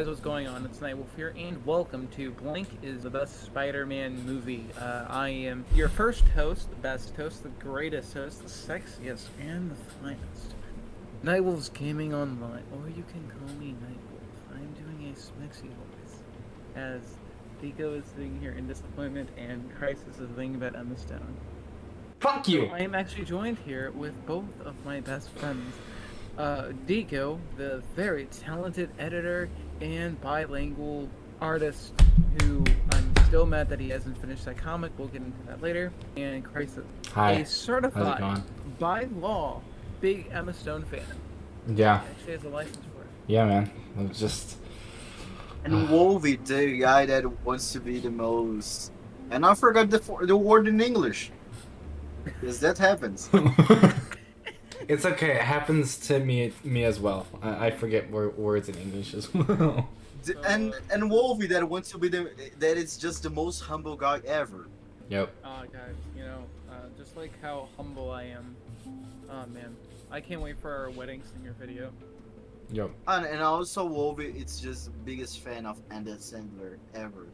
Guys, what's going on? It's Nightwolf here, and welcome to Blank is the best Spider-Man movie. Uh, I am your first host, the best host, the greatest host, the sexiest, and the finest. Nightwolf's Gaming Online, or you can call me Nightwolf. I'm doing a smexy voice, as Dico is sitting here in disappointment, and Crisis is thinking about Emma Stone. Fuck you! I am actually joined here with both of my best friends. Uh, Dico, the very talented editor and bilingual artist who I'm still mad that he hasn't finished that comic. We'll get into that later. And Crisis, Hi. a How's it certified, going? by law, big Emma Stone fan. Yeah. He actually has a license for it. Yeah, man. It was just. And Wolvie, the guy that wants to be the most. And I forgot the the word in English. Because that happens. it's okay. It happens to me me as well. I, I forget wor- words in English as well. The- and and Wolvie that wants to be the that is just the most humble guy ever. yep. Uh, guys, you know, uh, just like how humble I am. Oh man, I can't wait for our wedding singer video. Yep. And and also Wolvie, it's just the biggest fan of Adam Sandler ever.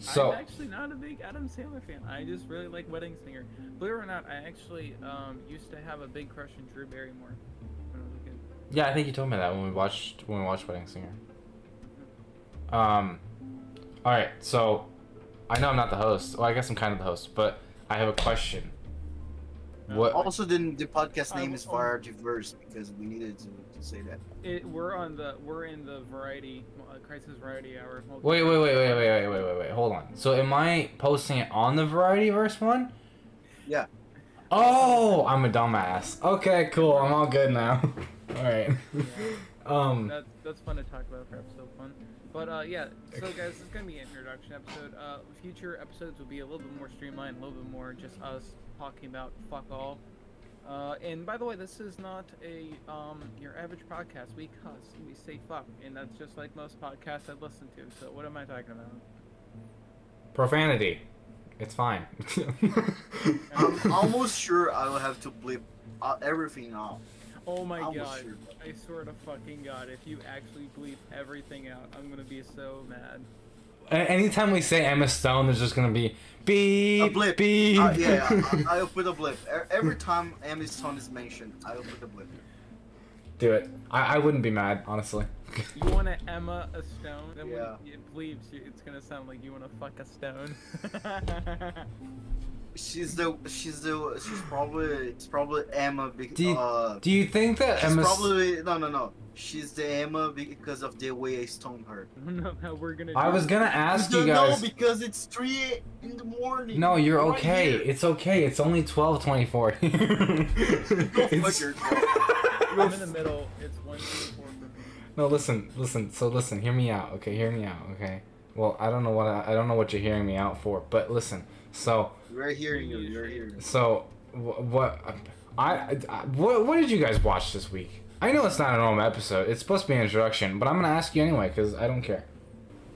So I'm actually not a big Adam Sandler fan. I just really like Wedding Singer. Believe it or not, I actually um, used to have a big crush on Drew Barrymore when I was a kid. yeah, I think you told me that when we watched when we watched Wedding Singer. Um. All right. So, I know I'm not the host. Well, I guess I'm kind of the host, but I have a question. What? Also, then the podcast I name is Variety Verse because we needed to, to say that. It, we're on the we're in the variety uh, crisis variety hour. Wait, wait, wait, wait, wait, wait, wait, wait, wait. Hold on. So, am I posting it on the Variety Verse one? Yeah. Oh, I'm a dumbass. Okay, cool. I'm all good now. all right. Yeah. Um. That's that's fun to talk about for episode one. But uh, yeah, so guys, this is gonna be an introduction episode. Uh, future episodes will be a little bit more streamlined, a little bit more just us talking about fuck all. Uh, and by the way, this is not a um your average podcast. We cuss, we say fuck, and that's just like most podcasts I listen to. So what am I talking about? Profanity. It's fine. I'm almost sure I will have to bleep uh, everything out. Oh my Almost god! I swear to fucking god, if you actually bleep everything out, I'm gonna be so mad. A- Anytime we say Emma Stone, there's just gonna be beep, A blip. beep. Uh, yeah, I, I'll put a blip. Every time Emma Stone is mentioned, I open put a blip. Do it. I, I wouldn't be mad, honestly. You want to Emma a stone? Then Yeah. when it bleeps, it's gonna sound like you want to fuck a stone. She's the she's the she's probably it's probably Emma. Be, Do you- uh, Do you think that she's Emma? probably no no no. She's the Emma because of the way I stoned her. I don't know how we're gonna. I was gonna ask you don't know guys. because it's three in the morning. No, you're Right okay. here. It's okay. It's only twelve twenty-four. Go fuck yourself. I'm in the middle. It's one two four. No, listen, listen. So listen, hear me out, okay? Hear me out, okay? Well, I don't know what I, I don't know what you're hearing me out for, but listen. So, We're hearing you. You're hearing. you. so wh- what? I, I what what did you guys watch this week? I know it's not a normal episode. It's supposed to be an introduction, but I'm gonna ask you anyway because I don't care.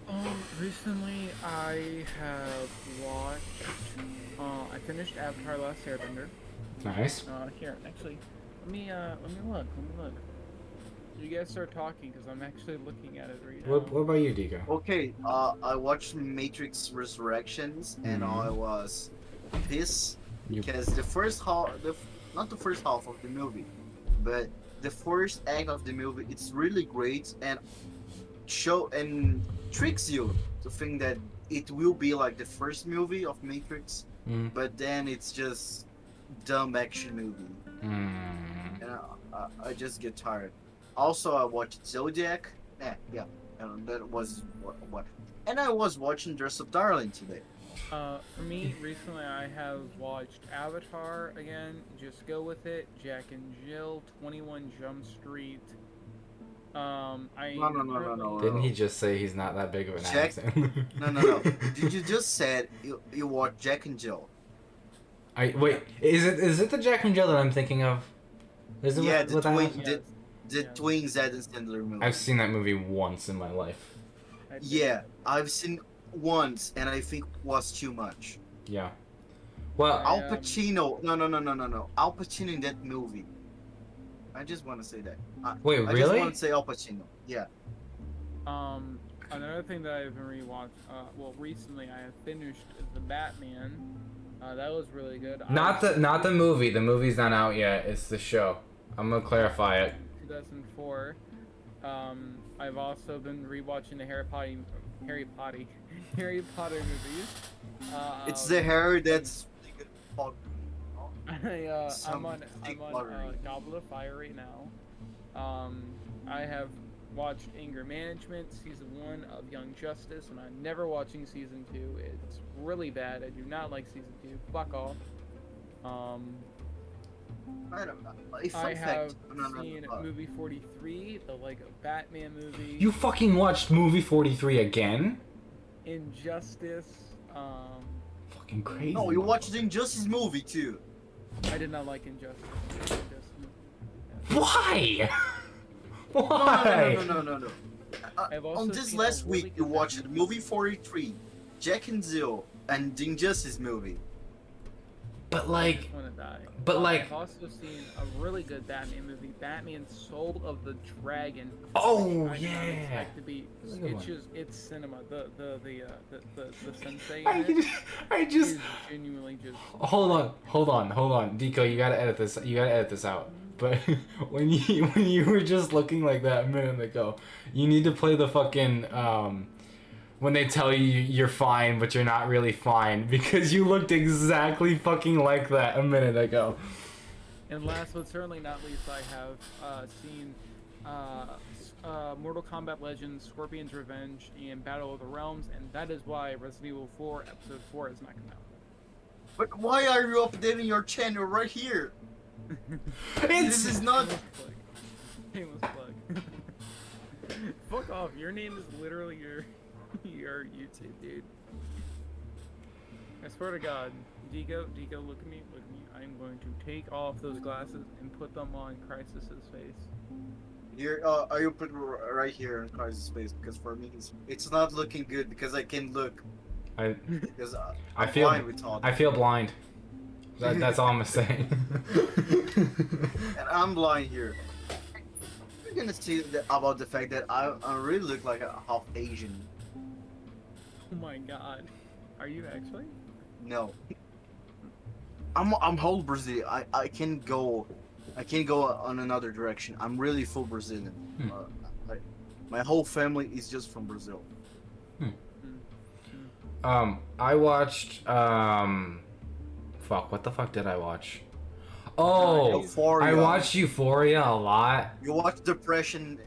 Um, recently I have watched. Uh, I finished Avatar: Last Airbender. Nice. Uh, here, actually, let me uh, let me look. Let me look. You guys start talking because I'm actually looking at it right now. What what about you, Digo? Okay, uh, I watched Matrix Resurrections and Mhm. I was pissed You- because the first half, the not the first half of the movie, but the first act of the movie, it's really great and show and tricks you to think that it will be like the first movie of Matrix, Mm. but then it's just dumb action movie, Mm. and I, I, I just get tired. Also, I watched Zodiac. Eh, yeah, and that was what, what. And I was watching Dress Up Darling today. Uh, for me, recently I have watched Avatar again. Just go with it. Jack and Jill, Twenty One Jump Street. Um, I No, no, no, no, no. Didn't he just say he's not that big of an Jack- accent? No, no, no. Did you just said you, you watched Jack and Jill? I wait. Is it is it the Jack and Jill that I'm thinking of? Is it Yeah, what, the what that twin- was? The- The Yeah. twin Zed and Sandler movie. I've seen that movie once in my life. Yeah, I've seen once, and I think was too much. Yeah. Well, Al Pacino. No, no, no, no, no, no. Al Pacino in that movie. I just want to say that. I, wait, really? I just want to say Al Pacino. Yeah. Um, another thing that I've been rewatched, uh, well, recently I have finished the Batman. Uh, that was really good. Not was- the not the movie. The movie's not out yet. It's the show. I'm gonna clarify it. 2004. Um, I've also been rewatching the Harry Potter, Harry Potter, Harry Potter movies. Uh, It's the hair that's really good for- I, uh, I'm on I'm on uh. Goblet of Fire right now. Um, I have watched Anger Management season one of Young Justice, and I'm never watching season two. It's really bad. I do not like season two. Fuck off. Um, I don't know. A I have No, no, no, seen movie 43, the Lego Batman movie. You fucking watched movie 43 again? Injustice. Um, Fucking crazy. No, you watched the Injustice movie too. I did not like Injustice. Injustice. Why? No, Why? no, no, no, no, no. Uh, on this last really week, you watched movie 43, Jack and Jill, and the Injustice movie. But like, but like- I've also seen a really good Batman movie, Batman: Soul of the Dragon. Oh, I yeah. to be. That's a good It's just it's cinema. The the the uh, the, the, the sensei I just, I just. genuinely just. Hold on, hold on, hold on, Deco. You gotta edit this. You gotta edit this out. But when you when you were just looking like that a minute ago, you need to play the fucking um, when they tell you you're fine but you're not really fine because you looked exactly fucking like that a minute ago. And last but certainly not least, I have uh, seen uh, uh, Mortal Kombat Legends, Scorpion's Revenge, and Battle of the Realms, and that is why Resident Evil 4 Episode 4 is not coming out. But why are you updating your channel right here? It's This is not. Shameless plug. Shameless plug. Fuck off. Your name is literally your your YouTube, dude. I swear to God, Digo, Digo, look at me, look at me. I'm going to take off those glasses and put them on Crisis's face. Here, uh, are you put r- right here on Crisis face Because for me, it's, it's not looking good because I can look. I Because uh, I I'm feel blind with all I feel blind. That, that's all I'm gonna and I'm blind here. You're gonna see that about the fact that I, I really look like a half Asian. Oh my God. Are you actually? No. I'm I'm whole Brazilian. I I can go, I can't go on another direction. I'm really full Brazilian. Hmm. Uh, I, my whole family is just from Brazil. Um, I watched um, fuck, what the fuck did I watch? Oh, Euphoria. I watched Euphoria a lot. You watch Depression.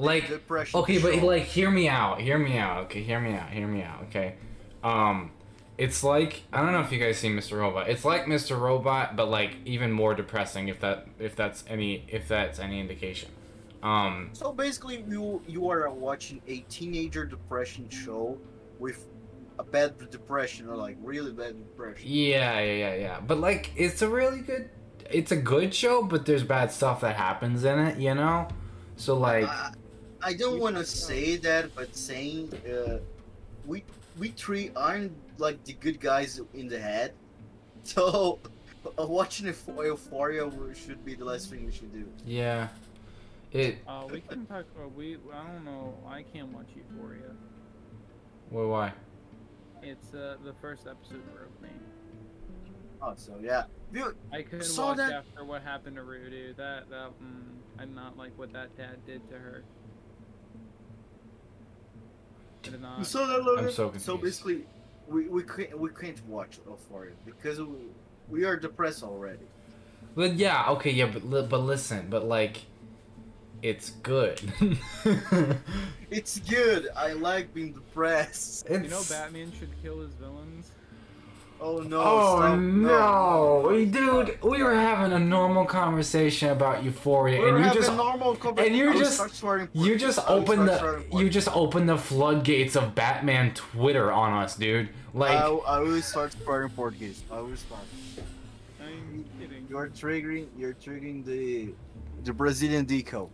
Like, Depression. Okay, but like, hear me out. Hear me out. Okay, hear me out. Hear me out. Okay, um, it's like I don't know if you guys see Mr. Robot. It's like Mr. Robot, but like even more depressing. If that if that's any if that's any indication. Um, So basically, you you are watching a teenager depression show with a bad depression or like really bad depression. Yeah, yeah, yeah, yeah. But like, it's a really good. It's a good show, but there's bad stuff that happens in it, you know. So like, I, I don't want to say that, but saying uh, we we three aren't like the good guys in the head. So uh, watching Euph- Euphoria w- should be the last thing we should do. yeah, it. Uh, we can talk. Uh, we. I don't know. I can't watch Euphoria. Well, why? It's uh, the first episode broke me. Oh, so yeah. dude. I couldn't watch that- after what happened to Rudu. That that mm, I'm not like what that dad did to her. I did not. you saw that, Logan? I'm so So basically, we we can't we can't watch Euphoria because we, we are depressed already. But yeah, okay, yeah, but but listen, but like, it's good. It's good. I like being depressed. You know, Batman should kill his villains. Oh no! Oh stop. no, dude! We were having a normal conversation about Euphoria, We're and you just normal and you just- start swearing for- you just opened the you just opened the floodgates of Batman Twitter on us, dude. Like, I, I will start swearing Portuguese. I always start. I'm kidding. You're triggering. You're triggering the the Brazilian deco.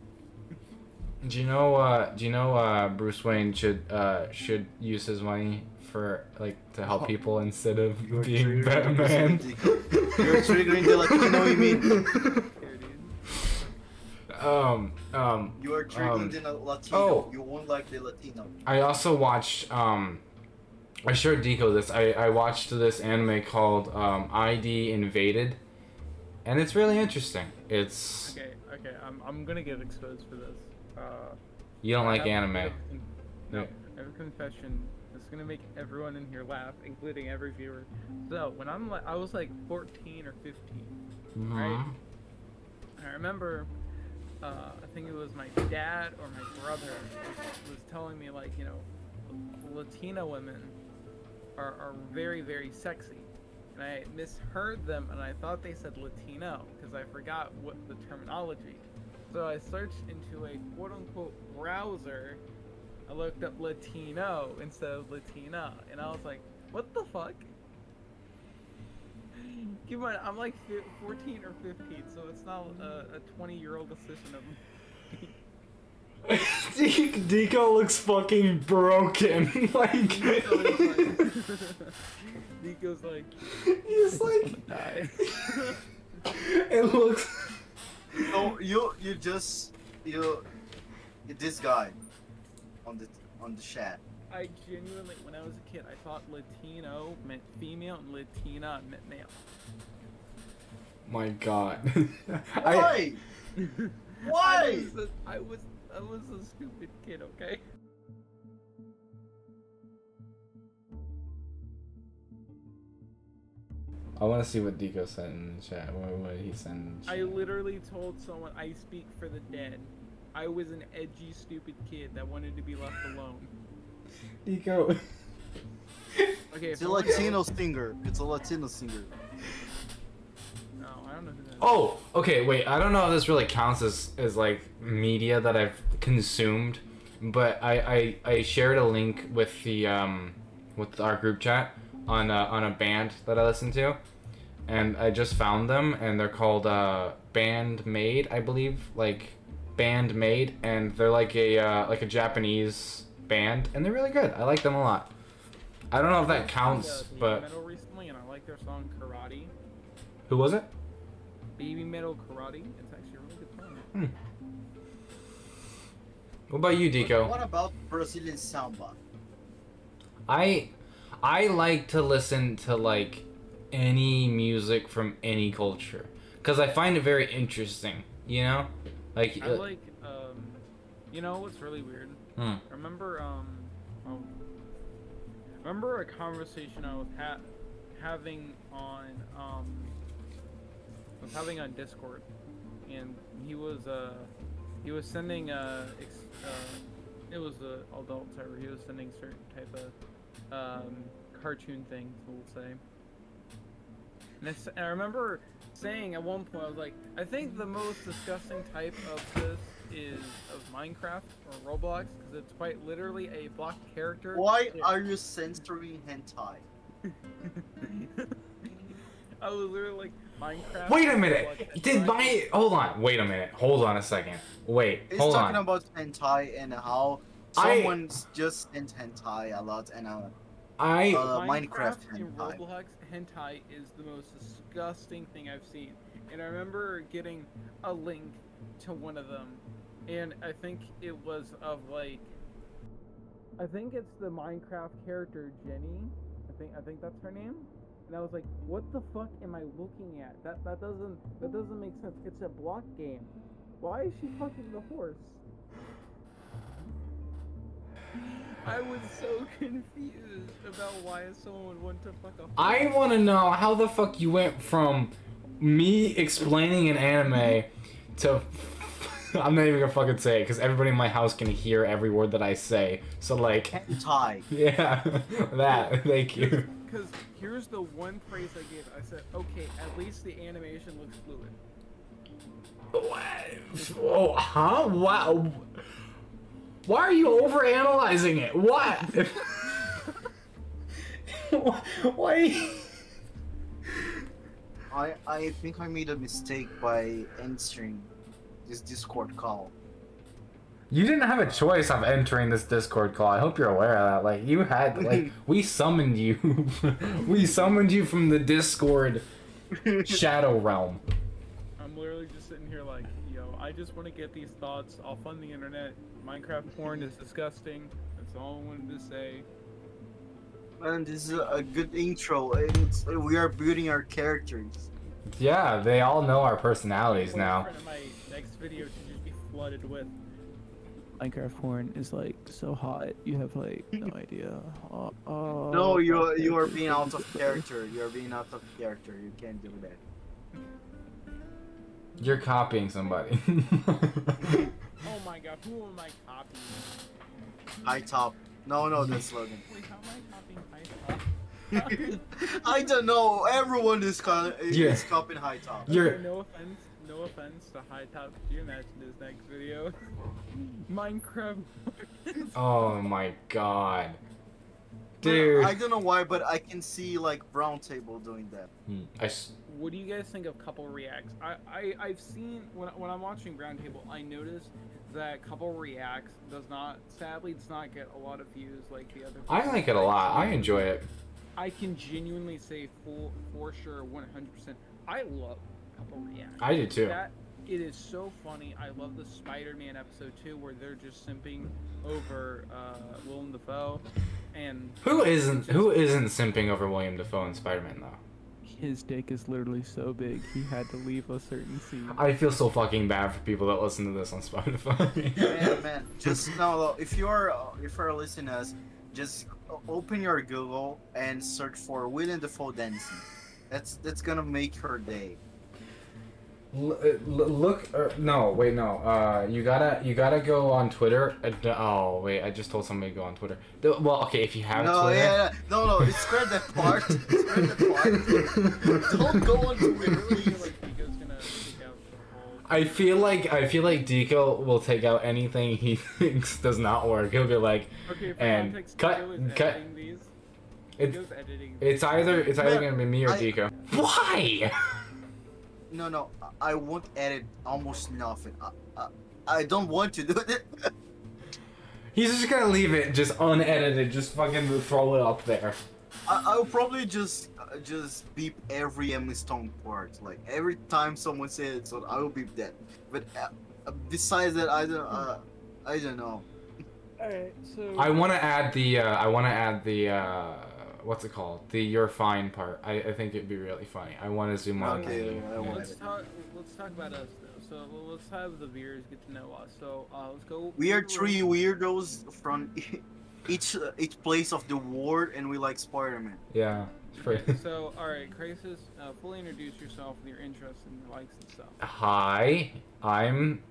do you know? Uh, do you know? Uh, Bruce Wayne should uh should use his money for like to help Oh. people instead of You're being triggering the Batman. You're triggering the Latino in me. Here, dude. Um, um, You are treating Um, the Latino. oh. You won't like the Latino. I also watched. Um, I showed Deco this. I, I watched this anime called um, ID Invaded, and it's really interesting. It's Okay, okay, I'm, I'm gonna get exposed for this. Uh, you don't I like anime. have con- No, I have a confession. It's gonna make everyone in here laugh, including every viewer. So when I'm like, I was like 14 or 15. Mhm. I remember, uh, I think it was my dad or my brother was, was telling me like, you know, Latina women are, are very, very sexy. And I misheard them and I thought they said Latino because I forgot what the terminology. So I searched into a quote unquote browser. I looked up Latino instead of Latina. And I was like, what the fuck? Keep in mind, I'm like 14 or 15, so it's not a, a 20 year old decision of Deco looks fucking broken. like Nico's like, he's like die. it looks. No, you you just you this guy on the on the chat. I genuinely, when I was a kid, I thought Latino meant female and Latina meant male. My God. I, Why? I was, a, I was, I was a stupid kid, okay? I want to see what Deco sent in the chat. What, what he sent. in the I literally told someone I speak for the dead. I was an edgy, stupid kid that wanted to be left alone. Deco. Okay, It's a a I wanna- Latino singer. It's a Latino singer. No, I don't know who that is. Oh, okay. Wait, I don't know if this really counts as as like media that I've consumed, but I I, I shared a link with the um with our group chat on uh, on a band that I listen to, and I just found them, and they're called uh Band-Maid, I believe, like Band-Maid, and they're like a uh, like a Japanese band, and they're really good. I like them a lot. I don't know if that counts, listened to Baby but Metal recently, and I like their song Karate. who was it? Baby Metal Karate. It's actually a really good song. Hmm. What about you, Dico? What about Brazilian samba? I I like to listen to like any music from any culture because I find it very interesting. You know, like, I uh, like, um, you know what's really weird? hmm. Remember, um, oh, remember a conversation I was ha- having on, um, I was having on Discord, and he was, uh, he was sending, uh, ex- uh it was a adult server. He was sending certain type of, um, cartoon things. We'll say. And I, s- and I remember saying at one point, I was like, I think the most disgusting type of this is of Minecraft or Roblox because it's quite literally a block character. Why Yeah. are you censoring hentai? I was literally like Minecraft. Wait a minute. Did hentai. my hold on? Wait a minute. Hold on a second. Wait. He's hold talking on. about hentai and how I- someone's just sent hentai a lot and uh, I uh, Minecraft and. Roblox hentai is the most disgusting thing I've seen. And I remember getting a link to one of them, and I think it was of like, I think it's the Minecraft character Jenny. I think I think that's her name. And I was like, what the fuck am I looking at? That that doesn't that doesn't make sense. It's a block game. Why is she fucking the horse? I was so confused about why someone would want to fuck a horse. I want to know how the fuck you went from me explaining an anime to. I'm not even gonna fucking say it because everybody in my house can hear every word that I say. So like, hentai. yeah, that. Thank you. Because here's the one praise I gave. I said, okay, at least the animation looks fluid. What? Oh, huh? Wow. Why are you overanalyzing it? What? Why? I I think I made a mistake by answering this Discord call. You didn't have a choice of entering this Discord call. I hope you're aware of that. Like you had, like we summoned you. we summoned you from the Discord shadow realm. I'm literally just sitting here like, yo, I just want to get these thoughts off on the internet. Minecraft porn is disgusting. That's all I wanted to say. And this is a good intro. It's, we are building our characters. Yeah, they all know our personalities Wait now. for my next video to just be flooded with. Minecraft porn is like so hot. You have like no idea. Uh, uh, No, you you are being out of character. You are being out of character. You can't do that. You're copying somebody. My god, who am I copying? High top. No, no, that's slogan. Wait, how am I copying High Top? I don't know. Everyone is, co- is Yeah. copying high top. You're- no offense, no offense to High Top. Could you imagine this next video? Minecraft. oh my god. But Dude. I don't know why, but I can see like Brown Table doing that. Hmm, I s- what do you guys think of couple reacts? I, I I've seen when when I'm watching Brown Roundtable, I noticed that couple reacts does not sadly does not get a lot of views like the other. I like it a lot. I enjoy it. I can genuinely say for for sure 100%. I love couple reacts. I do too. That it is so funny. I love the Spider-Man episode too, where they're just simping over uh, Willem Dafoe, and Who isn't who isn't simping over William Dafoe and Spider-Man though? his dick is literally so big he had to leave a certain scene. I feel so fucking bad for people that listen to this on Spotify. man, man, just no, no. If you're uh, if you're listening to us, just open your Google and search for William Dafoe dancing. That's that's gonna make her day. L- uh, look, er, no, wait, no. Uh, you gotta, you gotta go on Twitter. Uh, oh, wait, I just told somebody to go on Twitter. The- well, okay, if you have no, Twitter. yeah, yeah, no, no. Scratch that part. Scratch that part. Don't go on Twitter. I feel like Nico's gonna take out the whole. I feel like I Deco will take out anything he thinks does not work. He'll be like, Okay, for And context, cut- cut- these. it's editing. it's either it's either gonna be me or I- Deco. Why? No, no. I- I won't edit almost nothing. I, I, I don't want to do it. He's just gonna leave it just unedited, just fucking throw it up there. I, I'll probably just uh, just beep every Emily Stone part. Like every time someone says it, so I will beep that. But uh, uh, besides that, I don't. Uh, I don't know. Alright, so. I want to add the uh, I want to add the uh, what's it called? The you're fine part. I, I think it'd be really funny. I want to zoom on. Okay, I want Let's it. talk. Let's talk about us though. So let's have the viewers get to know us. So uh, let's go. We are three weirdos from each uh, each place of the world, and we like Spider-Man. Yeah. it's pretty- So all right, Crisis. Uh, fully introduce yourself with your interests and your likes and stuff. Hi, I'm.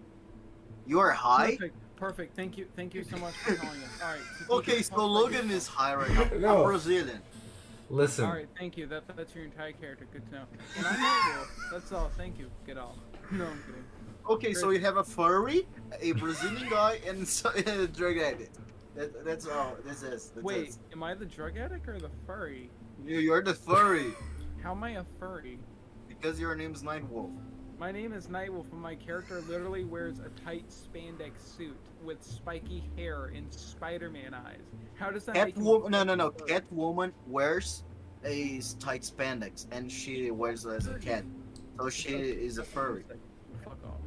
You are high. Perfect. Perfect. Thank you. Thank you so much for calling us. All right. so Okay, so Logan is high right now. No. I'm Brazilian. Listen. All right. Thank you. That that's your entire character. Good to know. And I'm Michael. That's all. Thank you. Get off. No, I'm kidding. Okay, so you have a furry, a Brazilian guy, and so, a drug addict. That, that's all. This is. That's Wait, it. am I the drug addict or the furry? You, you're the furry How am I a furry? because your name's Nightwolf. My name is Nightwolf, and my character literally wears a tight spandex suit with spiky hair and Spider-Man eyes. How does that make you Catwoman. No, no, no. furry? Catwoman wears a tight spandex, and she wears it as a cat. So she is a furry. Fuck off.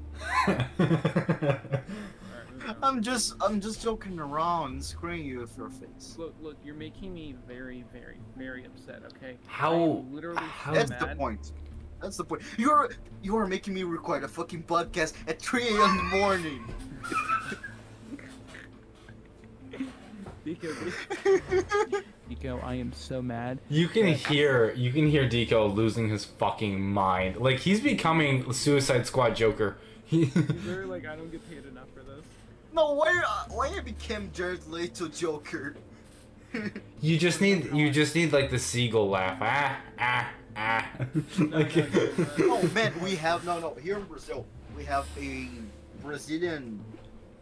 Alright, moving on. I'm just, I'm just joking around, screwing you with your face. Look, look, you're making me very, very, very upset. Okay. How- I am literally how- so That's mad. the point. That's the point. You're, you are making me record a fucking podcast at 3 a.m. in the morning. Nico, Nico, I am so mad. You can hear you can hear Deco losing his fucking mind. Like he's becoming Suicide Squad Joker. He's like, I don't get paid enough for this. no, why, uh, why I became Jared Leto Joker? You just need you just need like the seagull laugh. Ah ah ah. like, no, no, no. oh man, we have no, no. Here in Brazil, we have a Brazilian,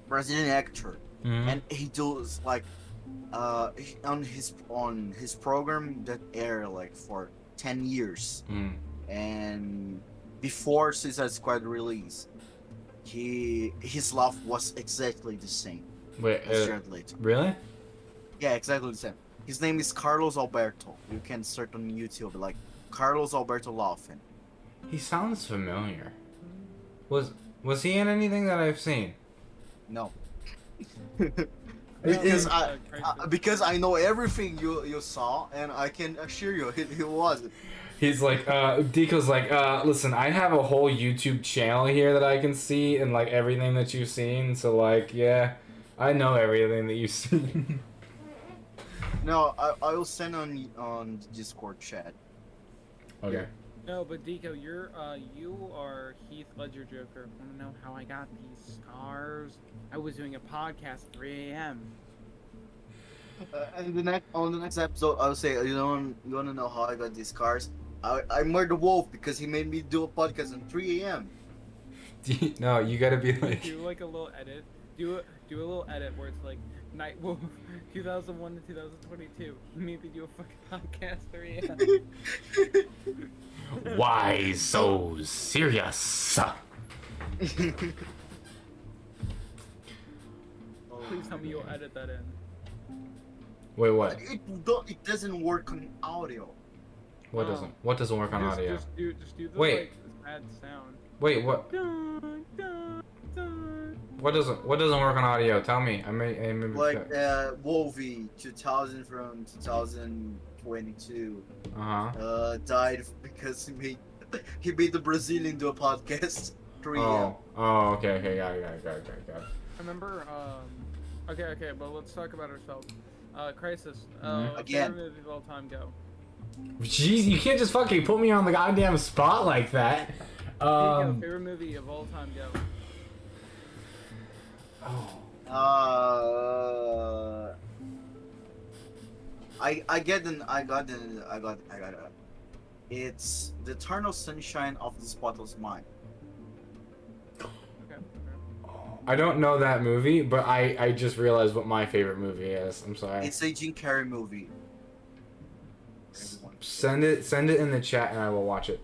Brazilian actor, Mhm. and he does like, uh, on his on his program that air like for ten years, Mm. and before Suicide Squad release, he his laugh was exactly the same Wait, as uh, Jared really? Yeah, exactly the same. His name is Carlos Alberto. You can search on YouTube like Carlos Alberto laughing. He sounds familiar. Was Was he in anything that I've seen? No. No, because I, uh, because I know everything you you saw, and I can assure you, he, he wasn't. He's like, uh, Deco's like, uh, listen, I have a whole YouTube channel here that I can see and like everything that you've seen. So like, yeah, I know everything that you've seen. No, I, I will send on on Discord chat. Okay. No, but Deco, you're uh, you are Heath Ledger Joker. Want to know how I got these scars? I was doing a podcast at 3 a.m. Uh, and the next on the next episode, I'll say you don't you wanna know how I got these scars? I I murdered Wolf because he made me do a podcast at 3 a.m. no, you gotta be like, do like a little edit. Do a do a little edit where it's like Night Wolf 2001 to 2022. Maybe do a fucking podcast 3 why so serious? Please tell me you'll oh, edit that in. Wait, what? it don't it doesn't work on audio. What Oh. doesn't? What doesn't work on just, audio? Just do just do the Wait. like sound. Wait, what? Dun, dun, dun. What doesn't? What doesn't work on audio? Tell me. I may. I may Like uh, Wolvie 2000 from 2022 uh huh. uh, died because he made he made the Brazilian do a podcast 3 Oh. Oh. Okay. Okay. Got it. Got it. Got it. Got it. Got it. I remember. Um, okay, okay, but let's talk about ourselves. Uh, Crisis. Uh, Mhm. Again. favorite movie of all time. Go. Jeez, you can't just fucking put me on the goddamn spot like that. Deco, Um. favorite movie of all time. Go. Oh. Uh, I I get the I got the I got I got it. It's the eternal sunshine of the spotless mind. I don't know that movie, but I I just realized what my favorite movie is. I'm sorry. It's a Jim Carrey movie. S- Send it. Send it in the chat, and I will watch it.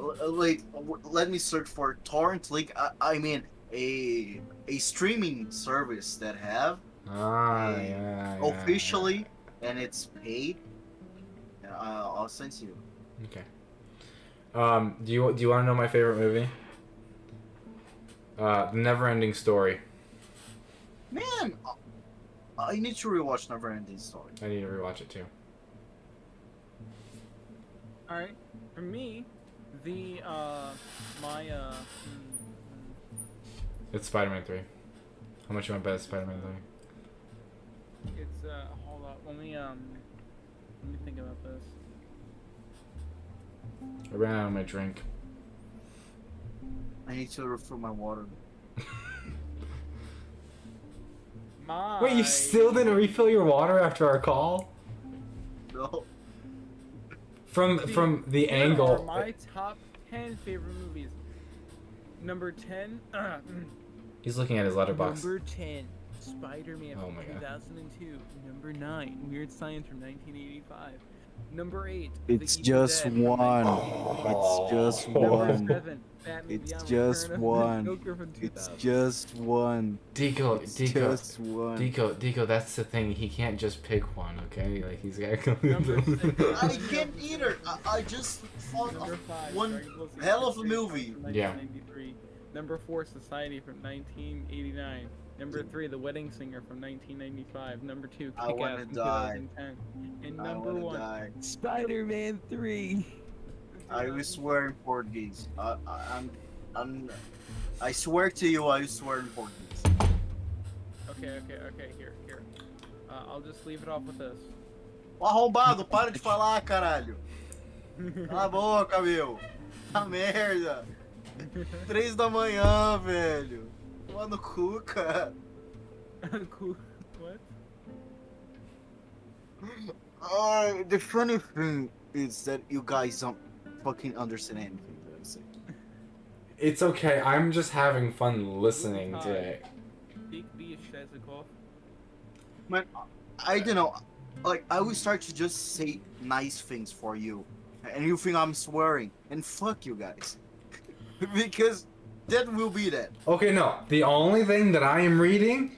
Uh, uh, Wait, let me search for torrent link. I, I mean a a streaming service that have Ah, Uh, yeah, yeah, officially and it's paid. Uh, I'll send to you. Okay. Um, do you do you want to know my favorite movie? Uh, The Never Ending Story. Man, I- I need to rewatch Neverending Story. I need to rewatch it too. All right. For me, the uh, my uh. mm, It's Spider-Man Three. How much you want to bet it's Spider-Man Three? It's uh. Hold up. Let me um. Let me think about this. I ran out of my drink. I need to refill my water. My. Wait, you still didn't refill your water after our call? No. From from the Here angle. my top ten favorite movies. Number ten. Uh, He's looking at his Letterboxd. Number ten. Spider-Man Oh from my God. 2002. Number nine. Weird Science from 1985. Number eight. It's just Dead one. 1988. It's just. One. seven. It's Beyond just Return of the one. It's just one. Deco, It's Deco, just one. Deco, Deco. That's the thing. He can't just pick one. Okay, like he's got to Number six. I can't either. I, I just thought Number of five. one Dragon Ball Z hell of a movie. Yeah. Number four. Society from 1989. Number three. The Wedding Singer from 1995. Number two. Kick-Ass from 2010. And number one. Spider-Man 3. I will swear in Portuguese. I, I, I'm, I'm, I swear to you, I swear in Portuguese. Okay, okay, okay, here, here. Uh, I'll just leave it off with this. Ô arrombado, para de falar, caralho. Cala a boca, meu. A merda. Três da manhã, velho. Toma no cu, cara. cool. What? Uh, the funny thing is that you guys don't fucking understand anything that I say. It's okay. I'm just having fun listening Hi. it. Big B Shazakov. Man, I don't know. Like, I will start to just say nice things for you. And you think I'm swearing. And fuck you guys. because that will be that. Okay, no. The only thing that I am reading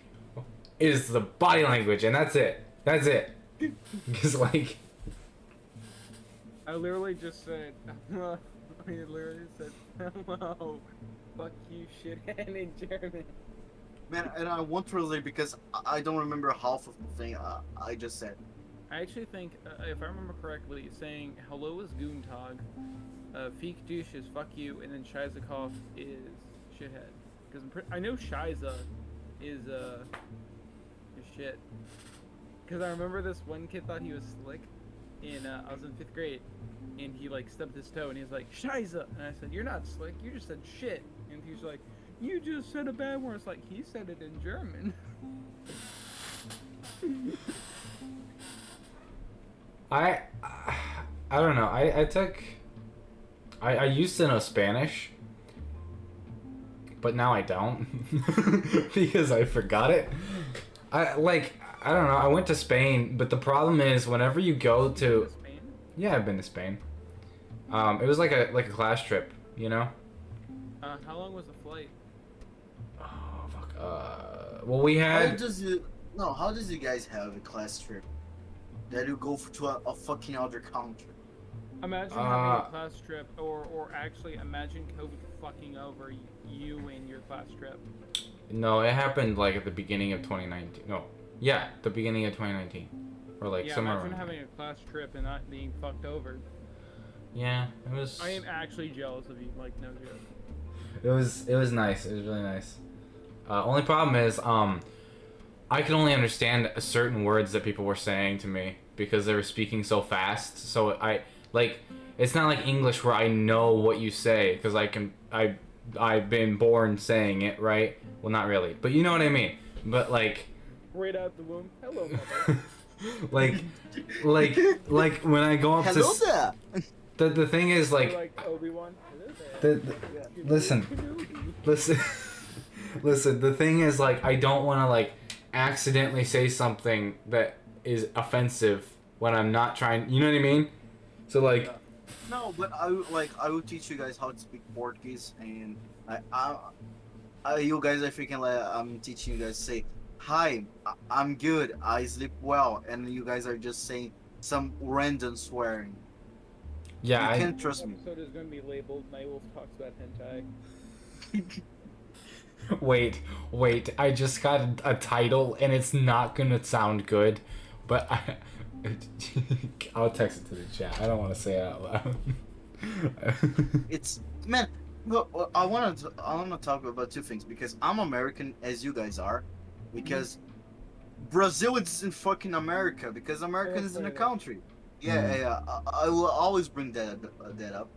is the body language, and that's it. That's it. Because like, I literally just said. I literally said Hello. Fuck you, shithead in German. Man, and I won't translate because I- I don't remember half of the thing uh, I just said. I actually think, uh, if I remember correctly, saying hello is Guten Tag, uh, Feek douche is fuck you, and then Shizakov is Because I know Shiza is, uh, is shit. Because I remember this one kid thought he was slick, in, uh, I was in fifth grade, and he, like, stubbed his toe, and he was like, Shiza! And I said, you're not slick, you just said shit. And he was like, you just said a bad word. It's like, he said it in German. I I don't know. I I took I I used to know Spanish, but now I don't because I forgot it. I like I don't know. I went to Spain, but the problem is whenever you go to Spain? yeah, I've been to Spain. Um, it was like a like a class trip, you know. Uh, how long was the flight? Oh fuck. Uh, well, we had. How does you no? How does you guys have a class trip that you go to a, a fucking other country? Imagine Uh, having a class trip, or or actually imagine COVID fucking over you and your class trip. no. It happened like at the beginning of 2019. No, yeah, the beginning of 2019, or like yeah, somewhere. imagine around having a class trip and not being fucked over. Yeah, it was. I am actually jealous of you, like no joke. It was it was nice. It was really nice. Uh, only problem is, um, I could only understand certain words that people were saying to me because they were speaking so fast. So I like it's not like English where I know what you say because I can I I've been born saying it right. Well, not really, but you know what I mean. But like Right out the womb. Hello, like like like when I go up Hello to s- there. the the thing is like, like like Obi Wan. Hello there. the, the listen. Listen, listen. The thing is, like, I don't want to like accidentally say something that is offensive when I'm not trying. You know what I mean? So like, No, but I like I will teach you guys how to speak Portuguese, and I, I, I you guys, if freaking like, I'm teaching you guys say, "Hi, I- I'm good. I sleep well," and you guys are just saying some random swearing. yeah, you I, can't trust me. episode is going to be labeled Nightwolf talks about hentai. wait, wait. I just got a, a title, and it's not gonna sound good, but I, I'll text it to the chat. I don't want to say it out loud. It's man. Uh, I want to I want to talk about two things because I'm American as you guys are, because Brazil is in fucking America because America is in a country. Yeah, Mhm. yeah. I, I will always bring that that up.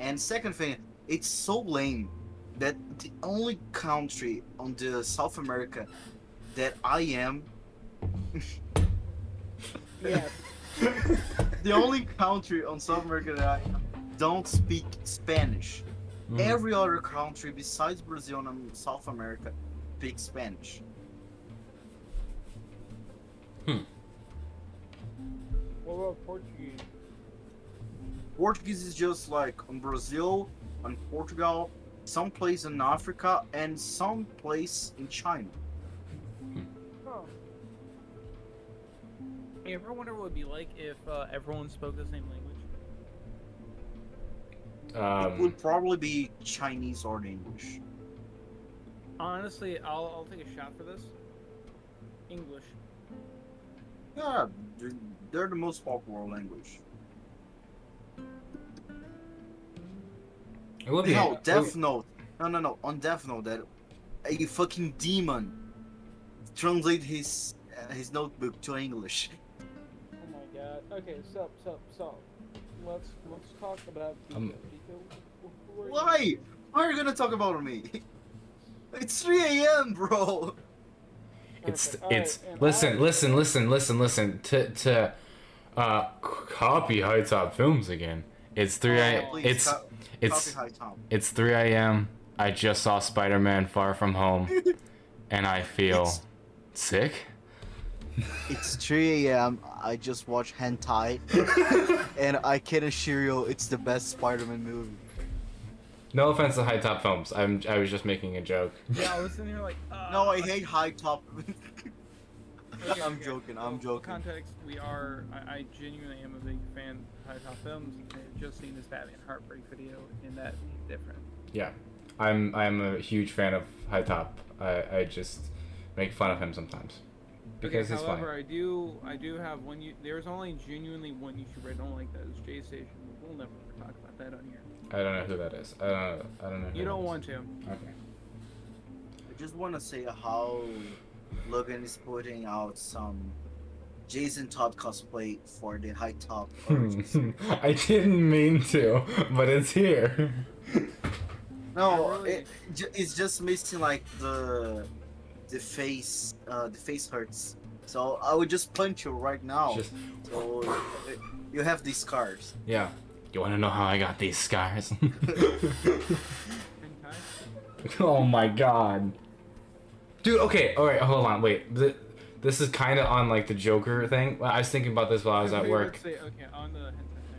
And second thing, it's so lame that the only country on the South America that I am, Yeah. the only country on South America that I don't speak Spanish. Mm. Every other country besides Brazil and South America speaks Spanish. Hmm. What about Portuguese? Portuguese is just like on Brazil, on Portugal, some place in Africa, and some place in China. You ever wonder what it would be like if uh, everyone spoke the same language? it Um, would probably be Chinese or English. Honestly, I'll, I'll take a shot for this. English. Yeah, they're, they're the most popular language. it would be No, it Death Note. No, no, no. On Death Note, that a fucking demon translate his uh, his notebook to English. Oh my god. Okay, stop, stop, stop. Let's let's talk about Pico. Um, Pico, wh- who you? Why? Why are you gonna talk about me? It's 3 a.m., bro. It's Perfect. Alright, it's and listen I- listen listen listen listen to to uh copy high top films again. It's three Oh, a please, it's co- it's copy it's three a.m. I just saw Spider Man Far From Home, and I feel It's- sick. It's 3 a.m. I just watched hentai, and I can assure you, it's the best Spider-Man movie. No offense to high top films. I'm I was just making a joke. Yeah, I was sitting here like. Uh, No, I hate high top. Okay, I'm okay. joking, I'm So, joking. Context: We are. I, I genuinely am a big fan of High Top Films. I've just seen this Batman Heartbreak video, and that is different. Yeah, I'm I'm a huge fan of High Top. I, I just make fun of him sometimes because okay, he's however, funny. I do I do have one. You, there's only genuinely one YouTuber I don't like. That is Jay Station. We'll never talk about that on here. I don't know who that is. I don't know. I don't know. Who You don't is. want to. Okay. I just want to say how Logan is putting out some Jason Todd cosplay for the high top. I didn't mean to, but it's here. no, really- it, it's just missing like the the face. Uh, the face hurts. So I would just punch you right now. Just So uh, you have these scars. yeah. You want to know how I got these scars? Oh my god. Dude, okay, alright, hold on, wait. Th- This is kind of on like the Joker thing. I was thinking about this while I was at work. say- okay, on the.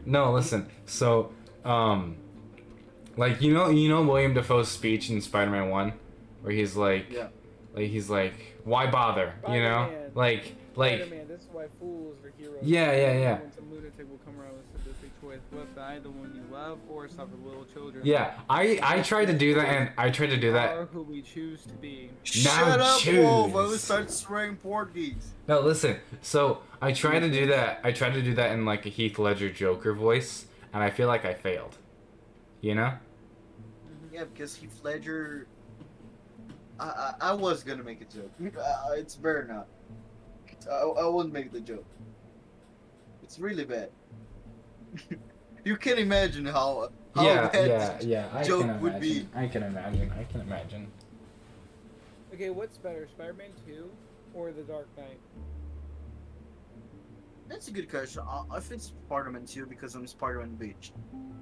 No, listen. So, um, like you know, you know William Dafoe's speech in Spider-Man One, where he's like, Yeah. Like he's like, why bother? You know, Spider-Man. like, like, Spider-Man, this is why fools are heroes. Yeah, yeah, yeah. When some lunatic will come around with sadistic choice, what die the one you love or suffer little children? yeah. I I tried to do that, and I tried to do that. Are who we choose to be. Shut up, choose. Wolf! I will start swearing Portuguese. No, listen. So I tried to do that. I tried to do that in like a Heath Ledger Joker voice, and I feel like I failed. You know? Yeah, because Heath Ledger. I, I, I was gonna make a joke. Uh, it's better not. I, I won't make the joke. It's really bad. you can imagine how how yeah, bad yeah, this yeah. I joke can would be. I can imagine. I can imagine. Okay, what's better, Spider-Man 2 or The Dark Knight? That's a good question. I, I think Spider-Man 2 because I'm Spider-Man bitch.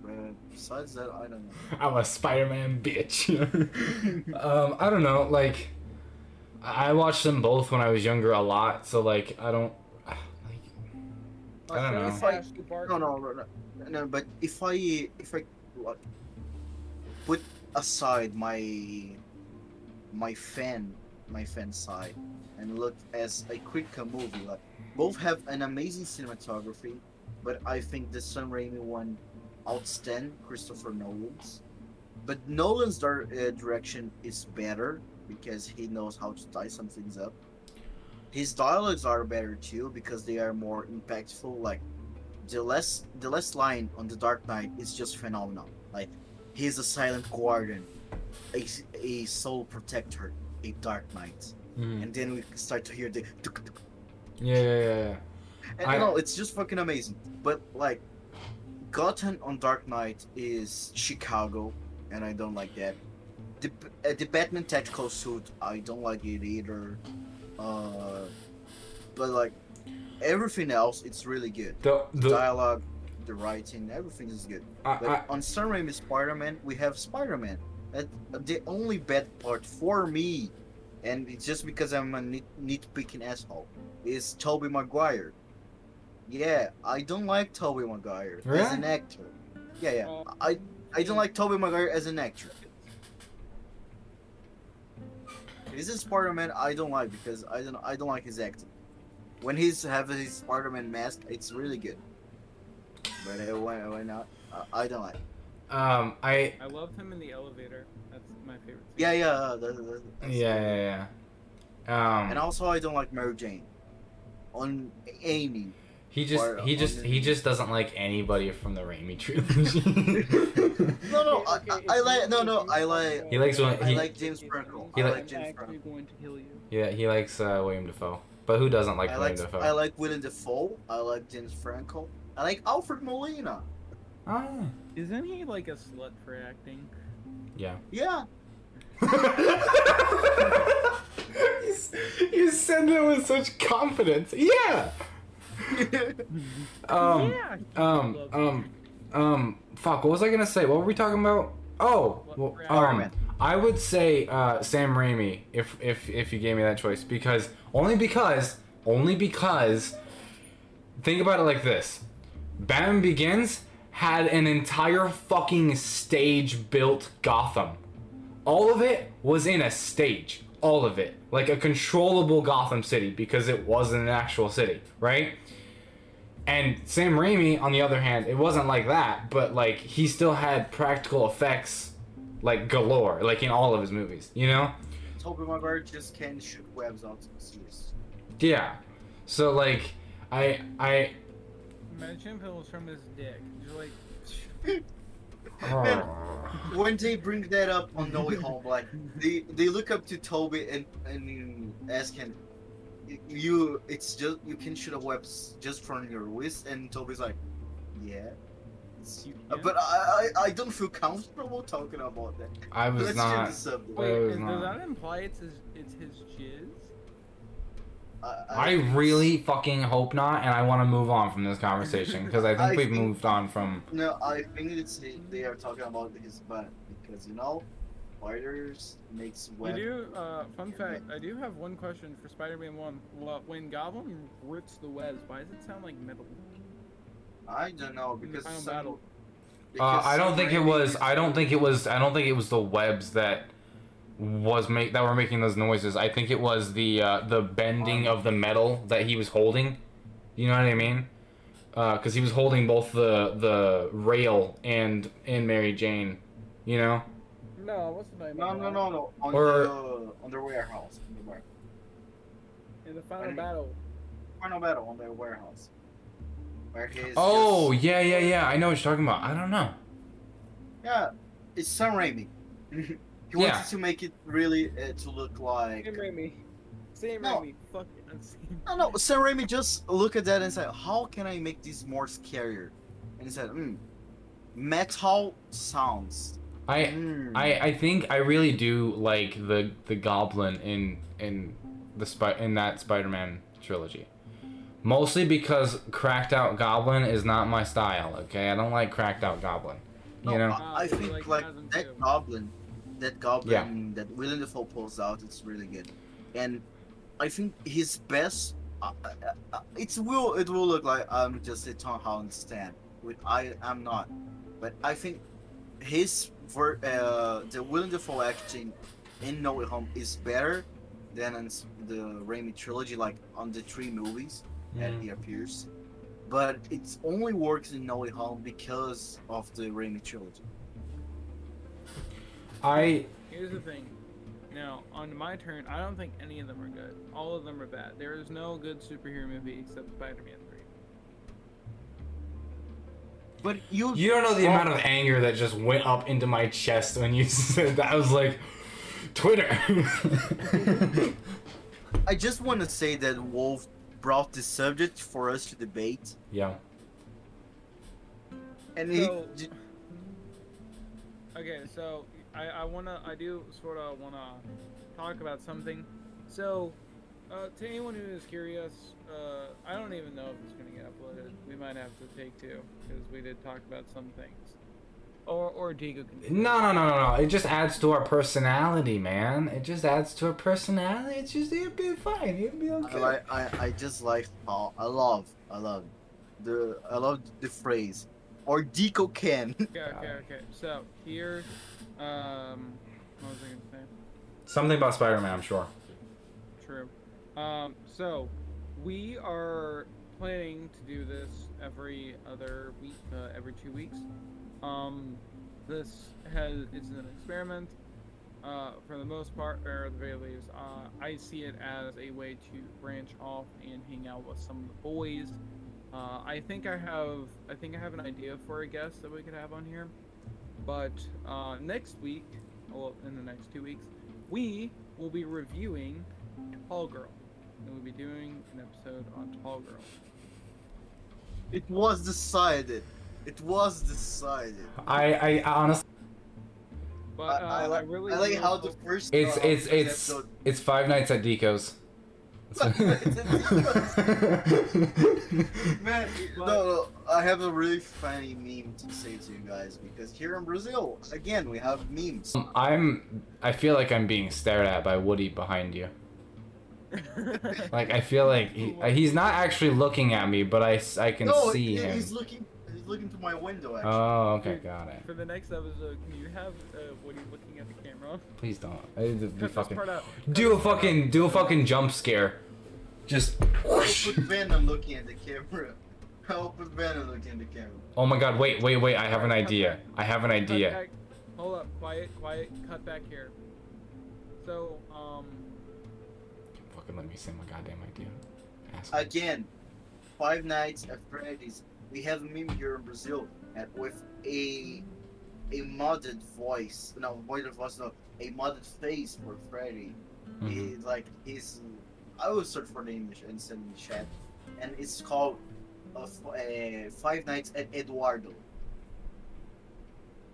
But besides that, I don't know. I'm a Spider-Man bitch. um, I don't know. Like, I watched them both when I was younger a lot. So like, I don't. Like, I don't know. If I, Ash the Bark- no, no, no, no, but if I if I what, put aside my my fan my fan side and look as a critical movie, like both have an amazing cinematography, but I think the Sam Raimi one outstand Christopher Nolan's. But Nolan's dir- uh, direction is better because he knows how to tie some things up. His dialogues are better too because they are more impactful. Like the last the last line on the Dark Knight is just phenomenal. Like he's a silent guardian, a, a soul protector, a Dark Knight, mhm. and then we start to hear the. tuk, tuk, Yeah, yeah, yeah, and I- no, it's just fucking amazing. But like, Gotham on Dark Knight is Chicago, and I don't like that. The uh, the Batman tactical suit, I don't like it either. Uh, but like, everything else, it's really good. The the Dialogue, the writing, everything is good. I, But I, on Sam Raimi Spider-Man, we have Spider-Man. The only bad part for me, and it's just because I'm a nit, nitpicking asshole, is Tobey Maguire. Yeah, I don't like Tobey Maguire as an actor. Yeah, yeah. Uh, I I don't like Tobey Maguire as an actor. This is Spider-Man I don't like because I don't I don't like his acting. When he's having his Spider-Man mask, it's really good. But uh, when, when not, uh, I don't like. um, I I loved him in the elevator. That's my favorite. Scene. Yeah, yeah, uh, that, that, that's- yeah, yeah, yeah. Um, And also, I don't like Mary Jane. On Amy. he just or he just he just doesn't like anybody from the Raimi trilogy. No, no, I, I, I like no, no, I like. He likes when- I he- like James Franco. He I like- like James actually Franco. going to kill you. yeah, he likes uh, William Dafoe, but who doesn't like I William like Dafoe? I like William Dafoe. I like James Franco. I like Alfred Molina. Ah, Isn't he like a slut for acting? yeah. Yeah. you, you said that with such confidence. Yeah. Um. yeah. Um. Um. Um. Fuck. What was I gonna say? What were we talking about? Oh. Well, um. I would say uh, Sam Raimi if if if you gave me that choice because only because only because think about it like this. Batman Begins had an entire fucking stage built Gotham. All of it was in a stage. All of it. Like a controllable Gotham City because it wasn't an actual city, right? And Sam Raimi, on the other hand, it wasn't like that, but like he still had practical effects like galore, like in all of his movies. You know? Tobey Maguire just can shoot webs out of the series. Yeah. So like, I I. Imagine if it was from his dick. Just like. Man, oh. when they bring that up on No Way Home, like they they look up to Toby and and ask him, "You, it's just you can shoot a web just from your wrist," and Toby's like, "Yeah." Uh, yeah. But I, I I don't feel comfortable talking about that. I was Let's not. change the. Wait, it was does not. that imply it's his it's his jizz? I really fucking hope not, and I want to move on from this conversation because I think I we've think- moved on from. No, I think it's they are talking about his butt because you know, spiders makes We web. do. Uh, fun fact: I do have one question for Spider-Man One. Well, when Goblin rips the webs, why does it sound like metal? I don't know because some- battle. Uh, I don't think it was. I don't think it was. I don't think it was the webs that was make that were making those noises. I think it was the uh, the bending of the metal that he was holding. You know what I mean? Because he was holding both the the rail and and Mary Jane. You know. No, what's the name? No, no, no, no. On Or- the on the warehouse. On the warehouse. In the final Enemy. battle. Final battle on the warehouse. Where he's Oh just- yeah yeah yeah. I know what you're talking about. I don't know. yeah, it's Sam Raimi. he Yeah. wanted to make it really uh, to look like. Same Raimi. Same No. Raimi. Fuck it. I'm saying. No, no. Sam Raimi just look at that and said, "How can I make this more scarier?" And he said, "Hmm, metal sounds." I Hmm. I, I think I really do like the the goblin in in the spy in that Spider-Man trilogy. Mostly because cracked out goblin is not my style, okay? I don't like cracked out goblin. You No, know? I, I think like like, Chasm that too. goblin, that goblin that Willem Dafoe pulls out, it's really good, and I think his best. Uh, uh, uh, it's will it will look like I'm just a Tom Holland stan, which I am not, but I think his ver- uh, the Willem Dafoe acting in No Way Home is better than in the Raimi trilogy, like on the three movies that Mhm. he appears. But it only works in No Way Home because of the Raimi trilogy. I Here's the thing. Now, on my turn, I don't think any of them are good. All of them are bad. There is no good superhero movie except Spider-Man 3. But you you don't know the oh. amount of anger that just went up into my chest when you said that. I was like, Twitter. I just want to say that Wolf brought the subject for us to debate, yeah. and he So- j- Okay, so I, I wanna I do sort of wanna talk about something. So, uh, to anyone who is curious, uh, I don't even know if it's gonna get uploaded. We might have to take two because we did talk about some things. Or or Diego can. No, no, no, no, no. It just adds to our personality, man. It just adds to our personality. It's just it'll be fine. It'll be I okay. like I, I just like how I love I love the I love the phrase or Deco can. Okay, okay, okay. So here, um, what was I gonna say? Something about Spider-Man, I'm sure. True. Um, so we are planning to do this every other week, uh, every two weeks. Um, this has it's an experiment. Uh, for the most part, or the very least, uh, I see it as a way to branch off and hang out with some of the boys. Uh, I think I have, I think I have an idea for a guest that we could have on here. But uh, next week, well, in the next two weeks, we will be reviewing Tall Girl. And we'll be doing an episode on Tall Girl. It was decided. It was decided. I, I honestly, But uh, I, I like, really, I like how the first. it's uh, it's it's episode- it's Five Nights at Deco's. Man, no, no, I have a really funny meme to say to you guys because here in Brazil, again, we have memes. I'm. I feel like I'm being stared at by Woody behind you. Like I feel like he, he's not actually looking at me, but I, I can no, see he- him. he's looking. He's looking to my window. Actually. Oh, okay, got it. For the next episode, can you have uh, Woody looking at the camera? Please don't. It'd be fucking. part out. Do a this part out. fucking do a fucking jump scare. Just. I'll Venom looking at the camera. I'll Venom looking at the camera. Oh my god! Wait, wait, wait! I have an idea. I have an idea. Hold up, quiet, quiet, cut back here. So, um, Fucking let me say my goddamn idea. Asshole. Again, Five Nights at Freddy's. We have a meme here in Brazil and with a a modded voice. No, modded voice. No, a modded face for Freddy. Mhm. He, like he's. I will search for the image and send in the chat, and it's called uh, uh, Five Nights at Eduardo.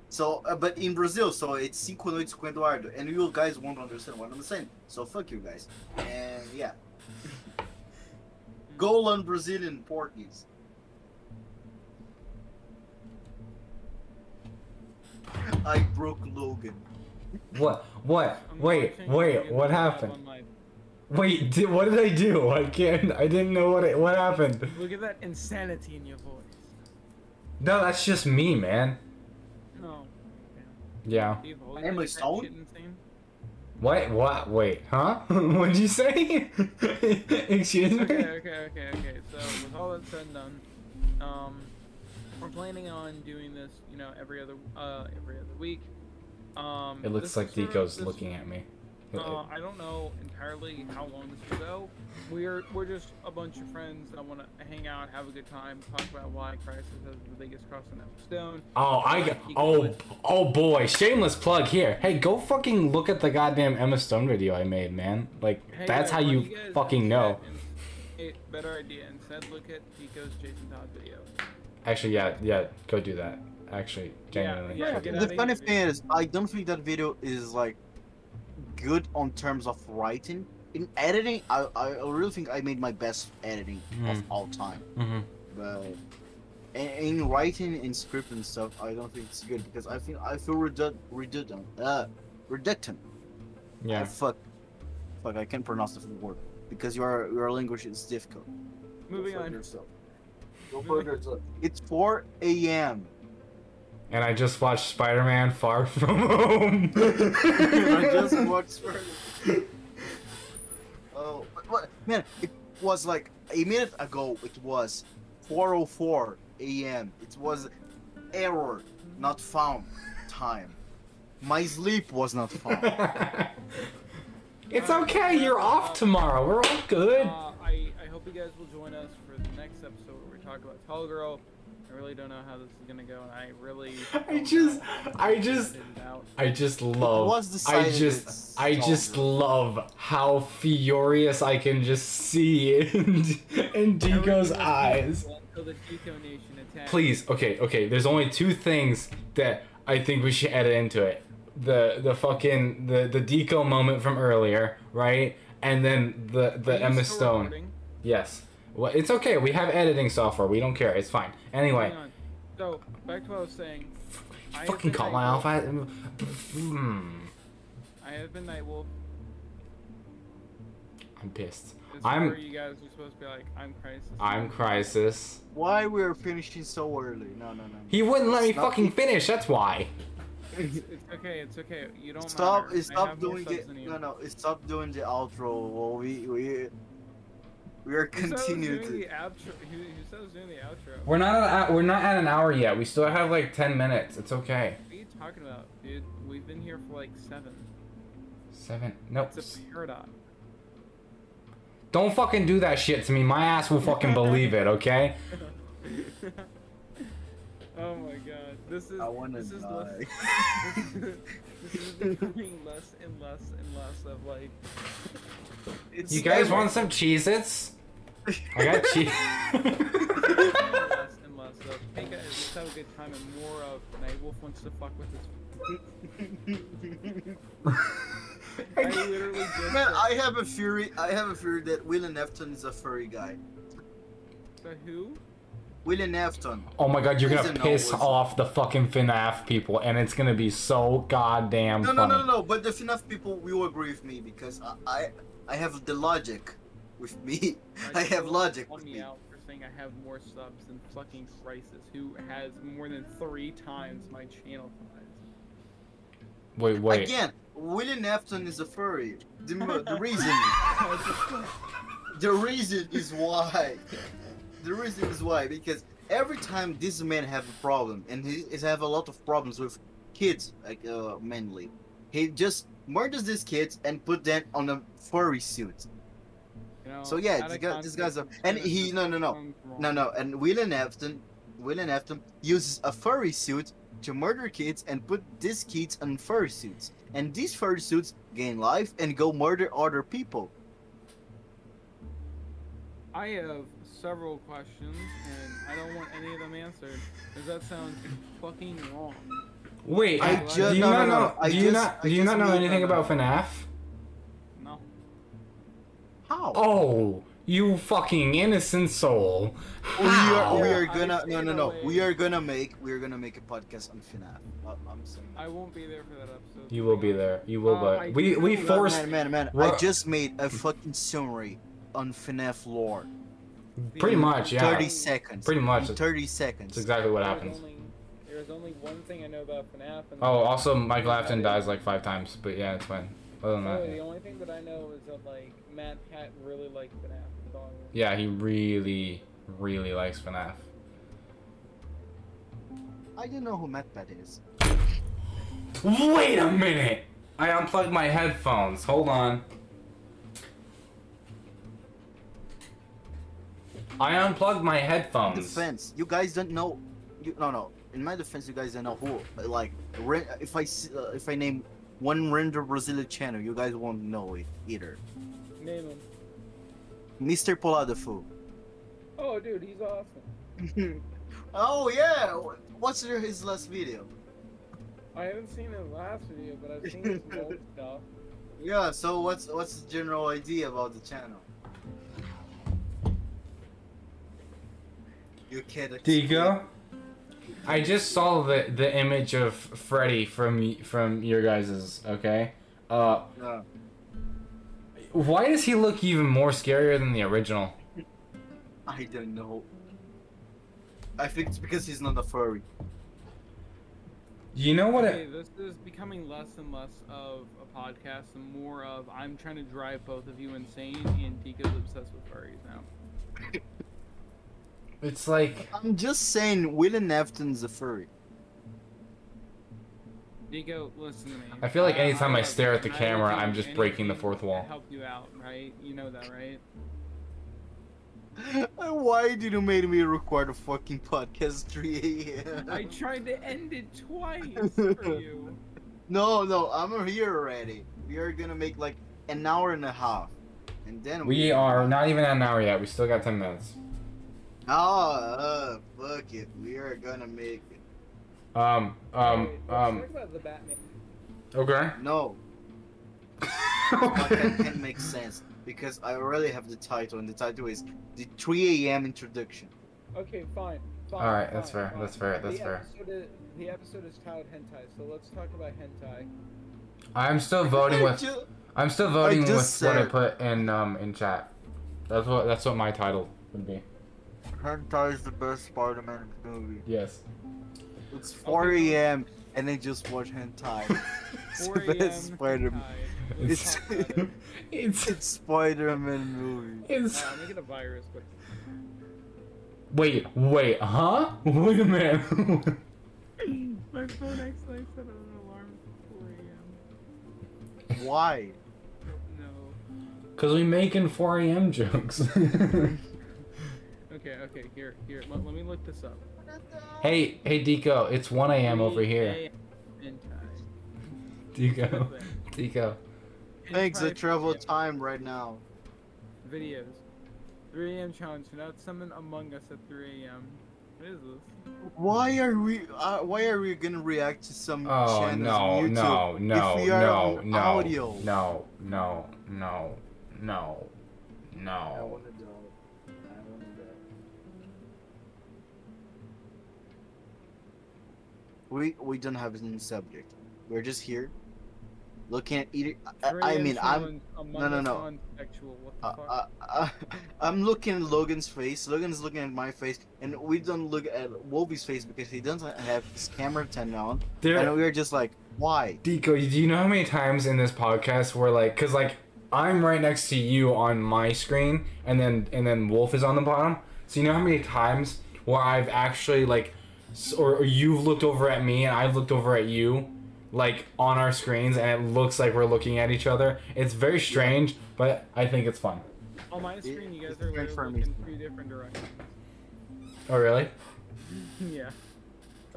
So, uh, but in Brazil, so it's Cinco Noites com Eduardo, and you guys won't understand what I'm saying. So fuck you guys, and yeah. Go learn Brazilian Portuguese. I broke Logan. What? What? I'm Wait, wait. you What live happened? On my- Wait, di- what did I do? I can't. I didn't know what it, what happened. Look at that insanity in your voice. No, that's just me, man. No. Yeah. Do you have always Emily been Stone? What? What? Wait, huh? What'd you say? Excuse me? okay, okay, okay, okay. So with all that said and done, um, we're planning on doing this, you know, every other uh every other week. Um, It looks like is sort of- Deco's this- looking at me. Uh, I don't know entirely how long this will go. We're we're just a bunch of friends that want to hang out, have a good time, talk about why Crisis is the biggest cross on that stone. Oh, I got. Oh, oh boy, shameless plug here. Hey, go fucking look at the goddamn Emma Stone video I made, man. Like, Hey, that's uh, how why you fucking know. instead- in- better idea. Instead, look at Deco's Jason Todd video. Actually, yeah, yeah, go do that. Actually, genuinely. yeah, go get do out the funny thing is, I don't think that video is like good on terms of writing. In editing, I, I really think I made my best editing of Hmm. all time. Mhm. But in, in writing and script and stuff, I don't think it's good because I think I feel redud- redundant. Uh, redundant. I Yeah. fuck. Fuck, I can't pronounce the word because your your language is difficult. Moving on. yourself. Go further. It's 4 a.m. And I just watched Spider-Man: Far From Home. I just watched Spider Man. Oh, but what, man! It was like a minute ago. It was 4:04 a.m. It was error, not found time. My sleep was not found. it's okay. You're off tomorrow. We're all good. Uh, I, I hope you guys will join us for the next episode where we talk about Tall Girl. I really don't know how this is gonna go, and I really. I just, I just, edit it out. I just love. was I just, I just love how furious I can just see in, in Deco's eyes. is Until the Deco Nation attacks. Please, okay, okay. There's only two things that I think we should edit into it. The the fucking the the Deco moment from earlier, right? And then the the you Emma Stone. recording? Yes. Well, it's okay. We have editing software. We don't care. It's fine. Anyway, So back to what I was saying. I have fucking been call my alpha. Hmm. I have been Nightwolf. I'm pissed. This I'm- where you guys are supposed to be like, I'm Crisis. I'm Crisis. Why we're finishing so early? No, no, no. He wouldn't let me Stop fucking finish. That's why. It's, it's okay. It's okay. You don't Stop! matter. Stop doing subs it. you. No, no. Stop doing the outro. Well, we we we are Who said I was continuing doing to. the outro? Who, who said I was doing the outro? We're not at we're not at an hour yet. We still have like ten minutes. It's okay. What are you talking about, dude? We've been here for like seven. Seven. Nope. It's a paradox. Don't fucking do that shit to me. My ass will fucking believe it. Okay. oh my god, this is I wanna this is die. less, this is becoming less and less and less of like It's You guys never- want some Cheez-Its? I got cheese. less and less of hey guys, let's have a good time and more of Nightwolf wants to fuck with his. I literally just Man, I have a theory. I have a theory that William Afton is a furry guy. The who? William Afton. oh my god, you're gonna piss was- off the fucking FNAF people, and it's gonna be so goddamn No, no, funny. no, no, no. But the FNAF people will agree with me because I, I, I have the logic with me. I have logic want with me me. out for saying I have more subs than fucking Crisis, who has more than three times my channel size. Wait, wait. Again, William Afton is a furry. The, the reason, the reason is why. The reason is why because every time this man have a problem and he is have a lot of problems with kids, like uh, mainly. He just murders these kids and put them on a furry suit. You know, So yeah, this guy, this guy's a, and he no no no no no, and William Afton, William Afton uses a furry suit to murder kids and put these kids on furry suits, and these furry suits gain life and go murder other people. I have several questions, and I don't want any of them answered, because that sounds fucking wrong. Wait, I just, do ju- you no, not no, no, know? I Do you just- not? I Do you not know anything about FNAF? No. How? Oh, you fucking innocent soul! we are How? we are gonna no stayed no no we are gonna make we are gonna make a podcast on FNAF. I'm saying. I won't be there for that episode. You will be there. You will, Uh, but we we forced. Man, man, man! Ru- I just made a fucking summary on FNAF lore. Pretty much, yeah. Thirty seconds. Pretty much. In Thirty seconds. That's exactly what happens. Only, there's only one thing I know about FNAF. And Oh, also Michael Is Afton dies like five times, but yeah, it's fine. Other than Oh, that, the only thing that I know is that like Matt Pat really liked FNAF. That's all I know. yeah, he really, really likes FNAF. I didn't know who MatPat is. Wait a minute! I unplugged my headphones. Hold on. I unplugged my In headphones. defense, you guys don't know. You, no, no. In my defense, you guys don't know who. Like, if I uh, if I name one random Brazilian channel, you guys won't know it either. Name him. Mr. Poladafu. Oh, dude, he's awesome. oh yeah. What's your- his last video? I haven't seen his last video, but I've seen his old stuff. Yeah. So what's what's the general idea about the channel? You can't. Digo, I just saw the the image of Freddy from from your guys's. Okay. Uh, Uh, why does he look even more scarier than the original? I don't know. I think it's because he's not a furry. You know what? Okay, It, this is becoming less and less of a podcast and more of I'm trying to drive both of you insane, and Deco's obsessed with furries now. it's like I'm just saying, William Afton's a furry. Deco, listen to me. I feel like anytime I love stare at the camera, I'm just breaking the fourth wall. Help you out, right? You know that, right? Why did you make me record a fucking podcast 3 a.m.? I tried to end it twice for you. No, no, I'm here already. We are gonna make like an hour and a half, and then we are not even an hour yet. We still got ten minutes. Oh, uh, fuck it. We are gonna make it. Um, um, Wait, let's um. talk about the Batman. Okay. No, that can, can make sense because I already have the title, and the title is the 3 a.m. introduction. Okay, fine. fine Alright, fine, that's fair, fine. that's fair, that's the fair. Episode is, the episode is titled Hentai, so let's talk about hentai. I'm still voting with. Ju- I'm still voting with just what I put in um in chat. That's what that's what my title would be. Hentai is the best Spider-Man movie. Yes. It's 4 a.m. and they just watch hentai. It's the best Spider-Man. hentai. It's talk it's It's Spider-Man movie. it's. Uh, make it a virus, but Wait, wait, huh? Wait a minute. my phone actually set an alarm for 4 a.m. Why? No. Cause we making 4 a.m. jokes. Okay, okay, here, here. Let, let me look this up. hey, hey, Deco, it's 1 a.m. over here. a.m. Hentai. Deco, Deco. Thanks, I travel video- time right now. Videos. 3 a.m. challenge. Now summon Among Us at 3 a.m. What is this? Why are we? Uh, why are we gonna react to some Oh channels no, on YouTube no, no, if we are no, on no, audio? no, no, no, no, I no. We we don't have any subject. We're just here, looking at either. I, I mean, I'm no, no, no. What the uh, fuck? uh, uh, I'm looking at Logan's face. Logan's looking at my face, and we don't look at Wolby's face because he doesn't have his camera turned on. There, And we're just like, why? Dico, do you know how many times in this podcast we're like, cause like I'm right next to you on my screen, and then and then Wolf is on the bottom. So you know how many times where I've actually like s- or, or you've looked over at me and I've looked over at you, like on our screens, and it looks like we're looking at each other. It's very strange, but I think it's fun. On my screen, you guys it's are weird for literally me. looking three different directions. Oh really? yeah.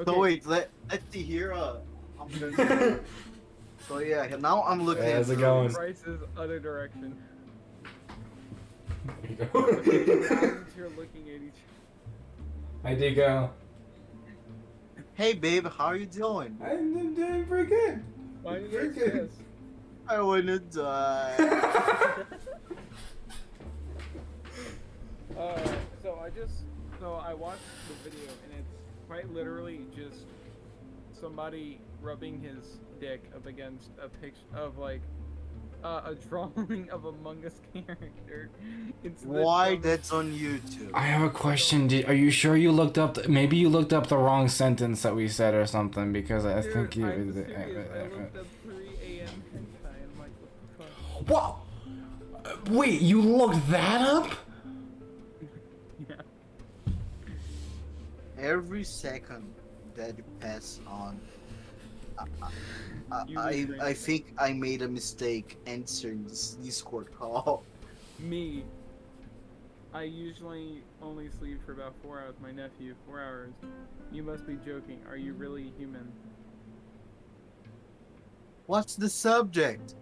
So wait, let let's see here. Uh, I'm gonna- so yeah, now I'm looking. How's it into- going? Bryce's other direction. There you go. You're looking at each. Hi, Dico. Hey babe, how are you doing? I'm doing pretty good. Why do you Very guys good. I wanna die. Uh, so I just so I watched the video and it's quite literally just somebody rubbing his dick up against a picture of like uh, a drawing of Among Us character. It's Why that's on YouTube? I have a question. Did, are you sure you looked up? The, maybe you looked up the wrong sentence that we said or something because I Dude, think you. I'm serious. I looked up 3 a.m. hentai and I'm like, what the fuck? What? Uh, Wait, you looked that up? Yeah. Every second that you pass on, I, I, You I, regret I it. think I made a mistake answering this Discord call. Me. I usually only sleep for about four hours. My nephew, four hours. You must be joking. Are you really human? What's the subject?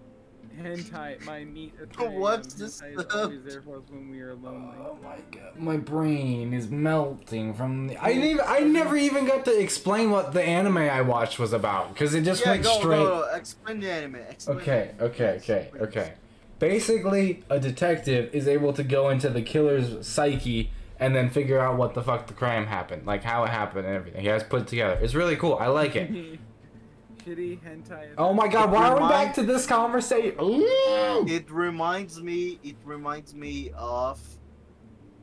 Hentai, my meat at 3 What's this Hentai is always there for us when we are lonely. Oh my god, my brain is melting from the. I didn't even, I never even got to explain what the anime I watched was about because it just yeah, went go, straight. go, go. Explain the anime. Explain Okay, okay, okay, okay. Basically, a detective is able to go into the killer's psyche and then figure out what the fuck the crime happened, like how it happened and everything. He has put it together. It's really cool. I like it. Shitty hentai. Oh my god, why are we back to this conversation? Ooh! It reminds me. It reminds me of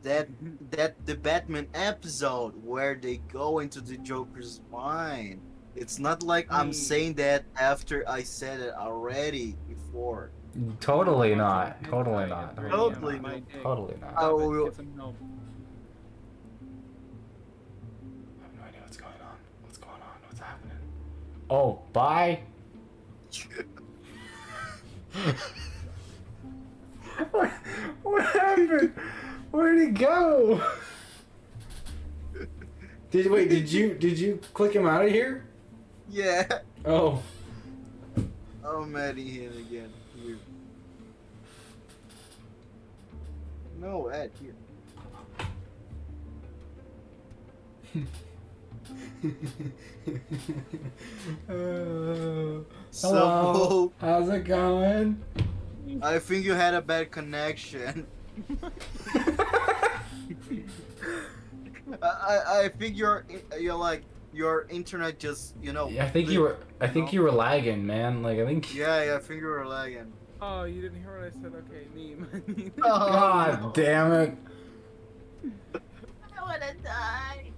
that that the Batman episode where they go into the Joker's mind. It's not like I'm saying that after I said it already before. Totally not. Totally not. 3 a.m. Totally not. Totally not. Oh, Stop Oh, bye. what, what happened? Where'd he go? Did wait? Did you did you click him out of here? Yeah. Oh, oh I'm adding him again. Here. No, add here. Uh, So hello. How's it going? I think you had a bad connection. I, I, I think you're you're like your internet just you know. I think you were. I think you were lagging, man. Like I think. Yeah, yeah. I think you were lagging. Oh, you didn't hear what I said? Okay, meme. Oh, God no. damn it. I wanna die.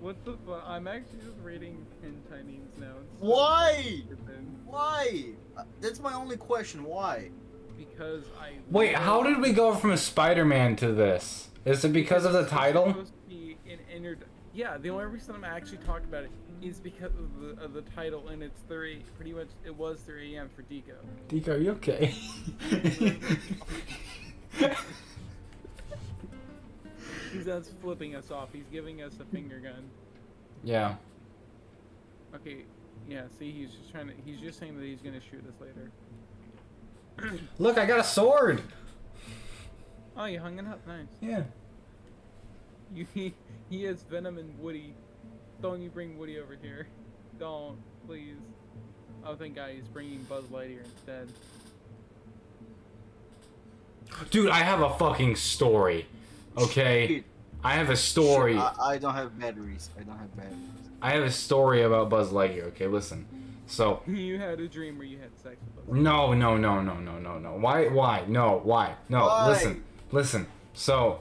What the fuck? I'm actually just reading hentai memes now. It's so Why? Why? Uh, That's my only question. Why? Because I. Wait, how did we go from a Spider-Man to this? Is it because of the title? supposed to be an inner- Yeah, the only reason I'm actually talking about it is because of the, of the title, and it's three. Pretty much, it was 3 a.m. for Deco. Deco, are you okay? He's just flipping us off. He's giving us a finger gun. yeah. Okay, yeah. See, he's just trying to. He's just saying that he's gonna shoot us later. Look, I got a sword. Oh, you hung it up. Nice. Yeah. You, he, he has Venom and Woody. Don't you bring Woody over here. Don't, please. Oh, thank God he's bringing Buzz Lightyear instead. Dude, I have a fucking story. Okay? Shit. I have a story. I, I don't have batteries. I don't have batteries. I have a story about Buzz Lightyear. Okay, listen. So, You had a dream where you had sex with Buzz. no, no, no, no, no, no, no. Why? Why? No, why? No, Why? listen, listen. So,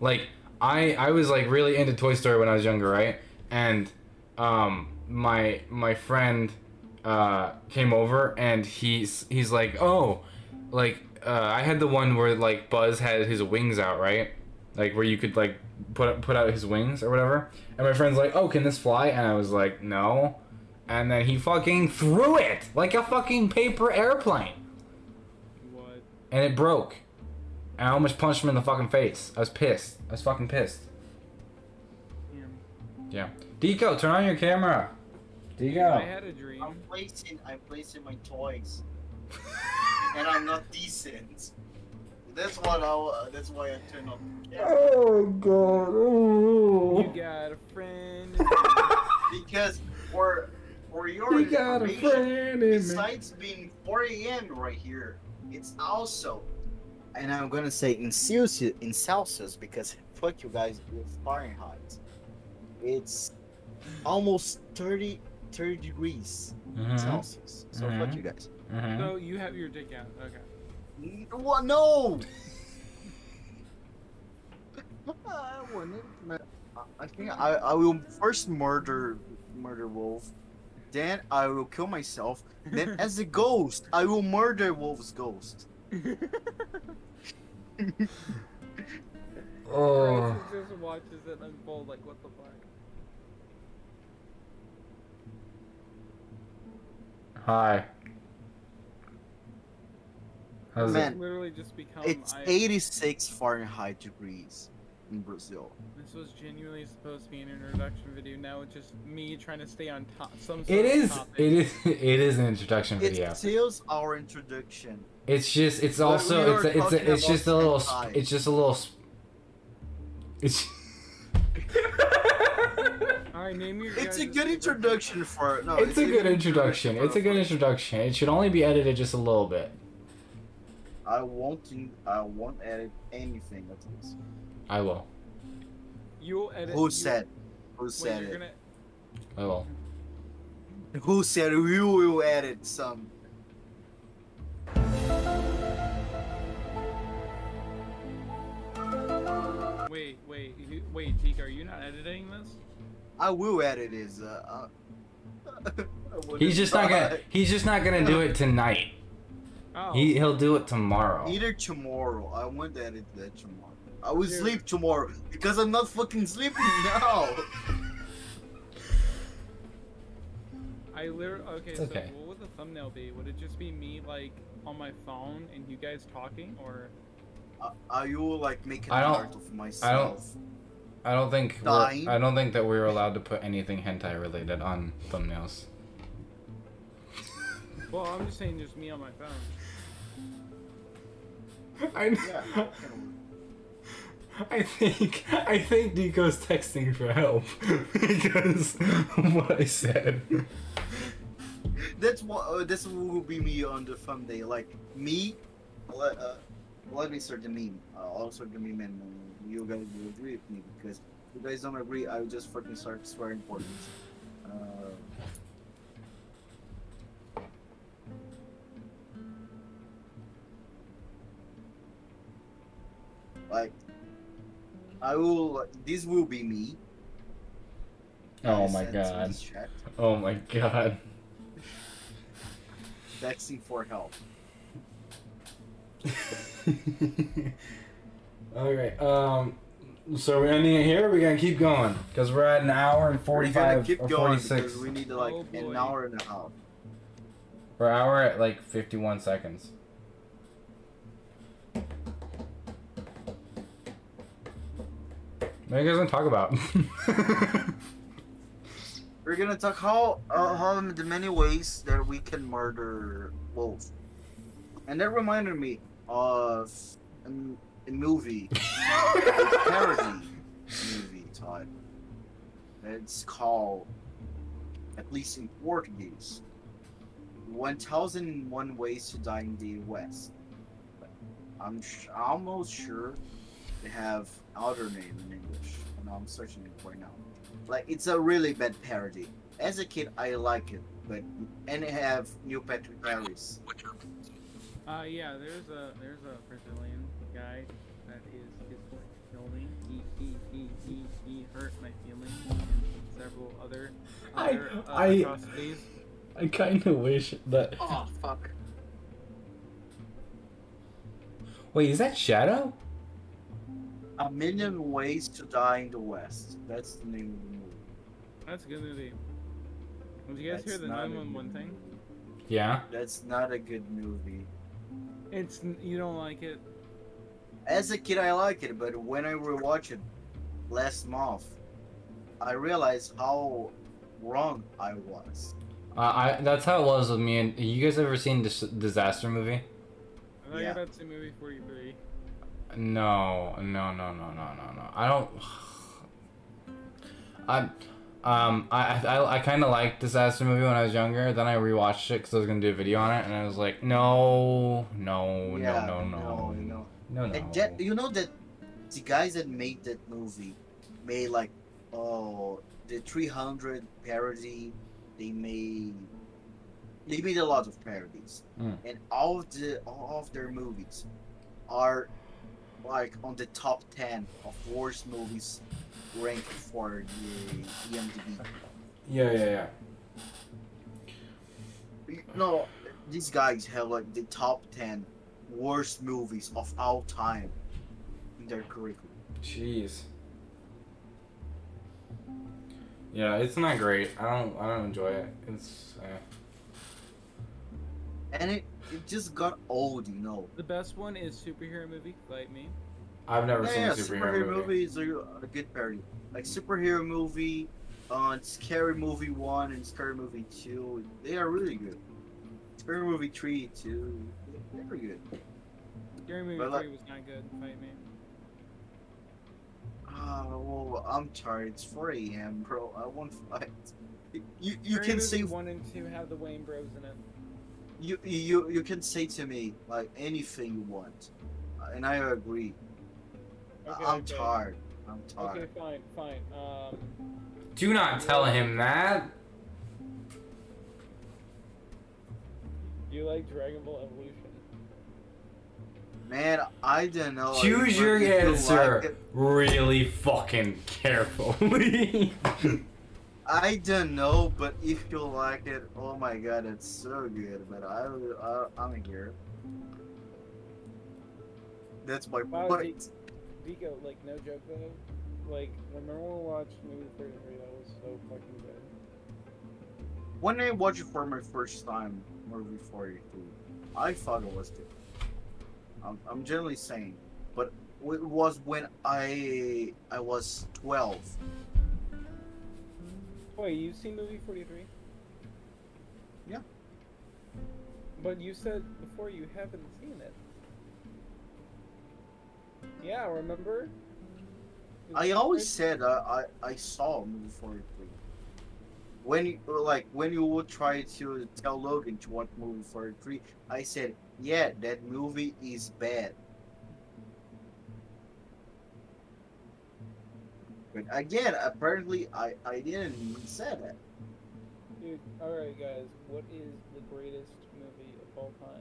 like, I I was like really into Toy Story when I was younger, right? And um, my my friend uh came over and he's he's like, oh, like uh, I had the one where like Buzz had his wings out, right? like where you could like put put out his wings or whatever. And my friend's like, "Oh, can this fly?" And I was like, "No." And then he fucking threw it like a fucking paper airplane, What? and it broke. And I almost punched him in the fucking face. I was pissed. I was fucking pissed. Damn. Yeah. Deco, turn on your camera. Deco. I had a dream. I'm placing I'm placing my toys, and I'm not decent. That's what I. Uh, that's why I turn off. the camera. Oh god. You got a friend. Because for for your You got a information, friend in me. besides being 4 a.m. right here, it's also, and I'm gonna say in Celsius, in Celsius because fuck you guys with Fahrenheit. It's almost 30, 30 degrees Mhm. Celsius. So fuck Mhm. you guys. Mhm. So you have your dick out. Okay. What? No. I wouldn't. I think I, I will first murder murder wolf, then I will kill myself. Then as a ghost, I will murder wolf's ghost. Oh. Just watches it unfold like what the fuck. Hi. How's Man. It's literally just become. It's I, 86 Fahrenheit degrees in Brazil. This was genuinely supposed to be an introduction video. Now it's just me trying to stay on top. Some. it? Sort It of is. Topic. It is. It is an introduction It video. tells our introduction. It's just. It's But also. we It's. are A, it's. A, it's just a little. sp- It's just a little. sp- It's. All right, name your. It's a good introduction for. No, It's a good introduction. It's a good introduction. It should only be edited just a little bit. I won't. in- I won't edit anything of this. I will. You'll edit. Who you- said? Who Wait, said you're it? gonna. I will. Who said we will edit some? Wait, wait, wait, Teak, are you not editing this? I will edit his. Uh, uh, He's just not gonna. He's just not gonna do it tonight. Oh. He he'll do it tomorrow. Either tomorrow. I want to edit that tomorrow. I will Dude. sleep tomorrow because I'm not fucking sleeping now. I literally. Okay, It's so okay. what would the thumbnail be? Would it just be me like on my phone and you guys talking, or? I, I will like make an I don't- art of myself. I don't think. We're, Dying. I don't think that we're allowed to put anything hentai related on thumbnails. Well, I'm just saying, just me on my phone. I, I think I think Nico's texting for help because what I said. That's what. Uh, this will be me on the thumbnail. Like me. Let, uh, let me start the meme. Uh, I'll start the meme and you guys will agree with me because if you guys don't agree, I will just fucking start swearing for. Uh, like, I will. This will be me. Oh my god. Oh my god. Texting for help. Alright, um so we're ending it here, or we're gonna keep going? Because we're at an hour and We're gonna 45 keep or going 46. because we need to like Oh, an hour and a half. We're hour at like 51 seconds. What are you guys gonna talk about? We're gonna talk how uh, how the many ways that we can murder wolves, and that reminded me of a movie, a parody movie type. It's called, at least in Portuguese, 1001 Ways to Die in the West. I'm sh- almost sure they have other name in English, and I'm searching it right now. Like it's a really bad parody. As a kid, I like it, but and it have Neil Patrick Harris. Uh, yeah, there's a there's a Brazilian guy that is his. He he he he he hurt my feelings and several other I- uh, I- atrocities. I kind of wish that. Oh fuck! Wait, is that Shadow? A Million Ways to Die in the West. That's the name of the movie. That's a good movie. Did you guys That's hear the 911 good thing? Yeah. That's not a good movie. It's you don't like it. As a kid, I like it, but when I rewatched it last month, I realized how wrong I was. Uh, I that's how it was with me. And you guys ever seen this disaster movie? I thought you Yeah. were about to say movie 43. No, no, no, no, no, no, no. I don't. I, um, I, I, I kind of liked disaster movie when I was younger. Then I rewatched it because I was gonna do a video on it, and I was like, no, no, Yeah, no, no, no, you know. no, no. And that, you know that the guys that made that movie made like oh the 300 parody. They made they made a lot of parodies, Mm. and all of the all of their movies are like on the top 10 of worst movies ranked for the IMDb. Yeah, yeah, yeah. No, these guys have like the top 10 worst movies of all time in their curriculum. Jeez. Yeah, it's not great. I don't, I don't enjoy it. It's. Eh. And it, it just got old, you know. The best one is superhero movie Fight Me. I've never yeah, seen a superhero, movie. movies are a good parody. Like superhero movie, uh, scary movie one and scary movie two. They are really good. Scary movie three too. They're good. Scary movie But, like- 3 was not good. Fight Me. Ah, well, I'm tired. It's 4 a.m., bro. I want fight. You you Scary can see say one and two have the Wayans Bros in it. You you you can say to me like anything you want, Uh, and I agree. Okay, I'm okay. tired. I'm tired. Okay, fine, fine. Um, Do not tell him that. do you like Dragon Ball Evolution? Man, I don't know. Choose your answer like really fucking carefully. I don't know, but if you like it, oh my god, it's so good. But I, I I'm here. That's my Wow, point. Vico, like, no joke though. Like, remember when we watched movie 33? That was so fucking good. When I watched it for my first time, movie 43, I thought it was good. I'm, I'm generally saying, but it was when I I was 12. Wait, you've seen movie 43? Yeah. But you said before you haven't seen it. Yeah, remember? I always said uh, I I saw movie 43. When you like when you would try to tell Logan to watch movie 43, I said, yeah, that movie is bad. But again, apparently I I didn't even say that. Dude, alright guys, what is the greatest movie of all time?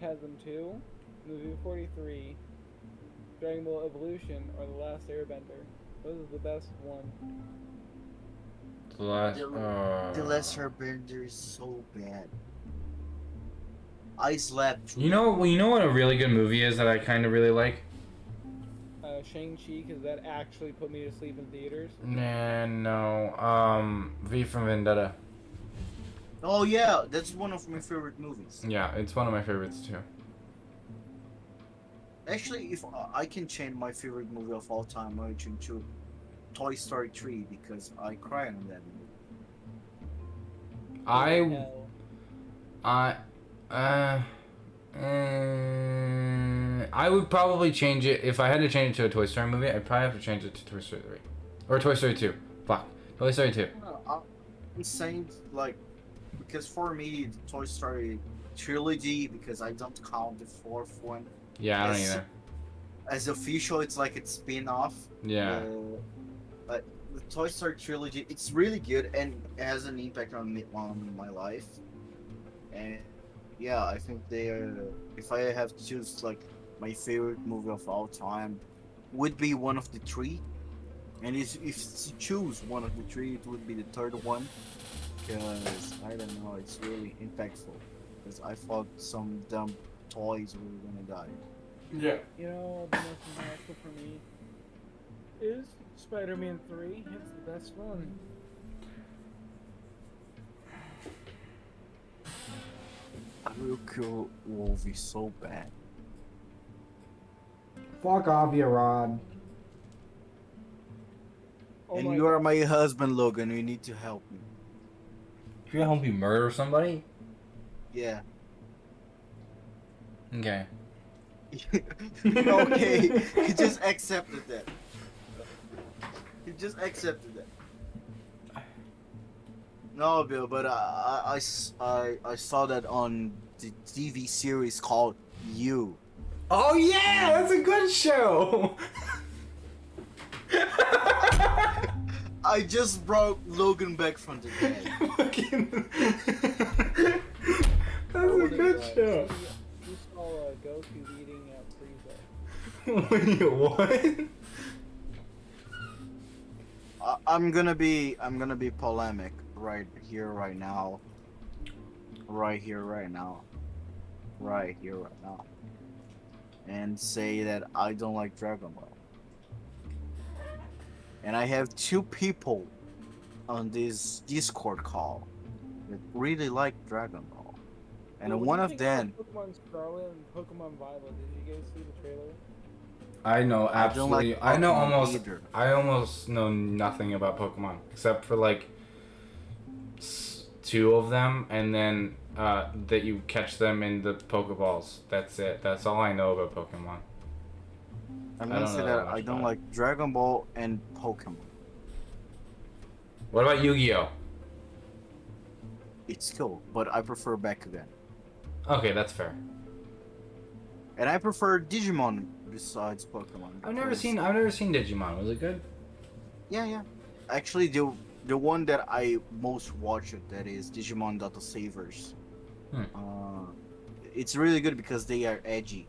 Has them two, movie 43, Dragon Ball Evolution, or The Last Airbender. Those are the best one. the last. The, uh, the Lesser Bender is so bad. I slept. You know, well, you know what a really good movie is that I kind of really like. Uh, Shang-Chi, because that actually put me to sleep in theaters. Nah, no. Um, V from Vendetta. Oh yeah, that's one of my favorite movies. Yeah, it's one of my favorites too. Actually, if I- I can change my favorite movie of all time, I would change to Toy Story 3 because I cry on that movie. I, Hell. I, uh, I would probably change it if I had to change it to a Toy Story movie. I'd probably have to change it to Toy Story 3 or Toy Story 2. Fuck, Toy Story 2. No, Uh, I'm saying like because for me the Toy Story trilogy because I don't count the fourth one Yeah, I don't Yes. either. as official. It's like it's spin off. Yeah. Uh, but the Toy Story trilogy, it's really good and has an impact on me on my life. And yeah, I think they are. If I have to choose like my favorite movie of all time, would be one of the three. And if, if to choose one of the three, it would be the third one. Because I don't know, it's really impactful. Because I thought some dumb toys were gonna die. Yeah. You know, the most impactful for me is Spider-Man 3. It's the best one. I will kill Wolvie so bad. Fuck off, you Rod. Oh and my you are my husband, Logan. You need to help me. If you're home, you murder somebody. Yeah. Okay. okay. he just accepted that. He just accepted that. No, Bill, but I, I, I, I saw that on the TV series called You. Oh yeah, that's a good show. I just brought Logan back from the dead. Fucking- that's I a wouldn't good lie. show. You, you saw uh, Goku eating Frieza. Wait, what? I, I'm gonna be I'm gonna be polemic right here, right now. Right here, right now. Right here, right now. And say that I don't like Dragon Ball. And I have two people on this Discord call that really like Dragon Ball. And Well, what one of them Pokemon Scarlet and Pokemon Violet. Did you guys see the trailer? I know I like absolutely. I know almost. either. I almost know nothing about Pokemon except for like two of them, and then uh, that you catch them in the Pokeballs. That's it. That's all I know about Pokemon. I'm gonna say that that I don't like Dragon Ball and Pokemon. What about Yu-Gi-Oh? It's cool, but I prefer Back Bakugan. Okay, that's fair. And I prefer Digimon besides Pokemon. I've never seen. I've never seen Digimon. Was it good? Yeah, yeah. Actually, the the one that I most watched that is Digimon Data Savers. Hmm. Uh, it's really good because they are edgy.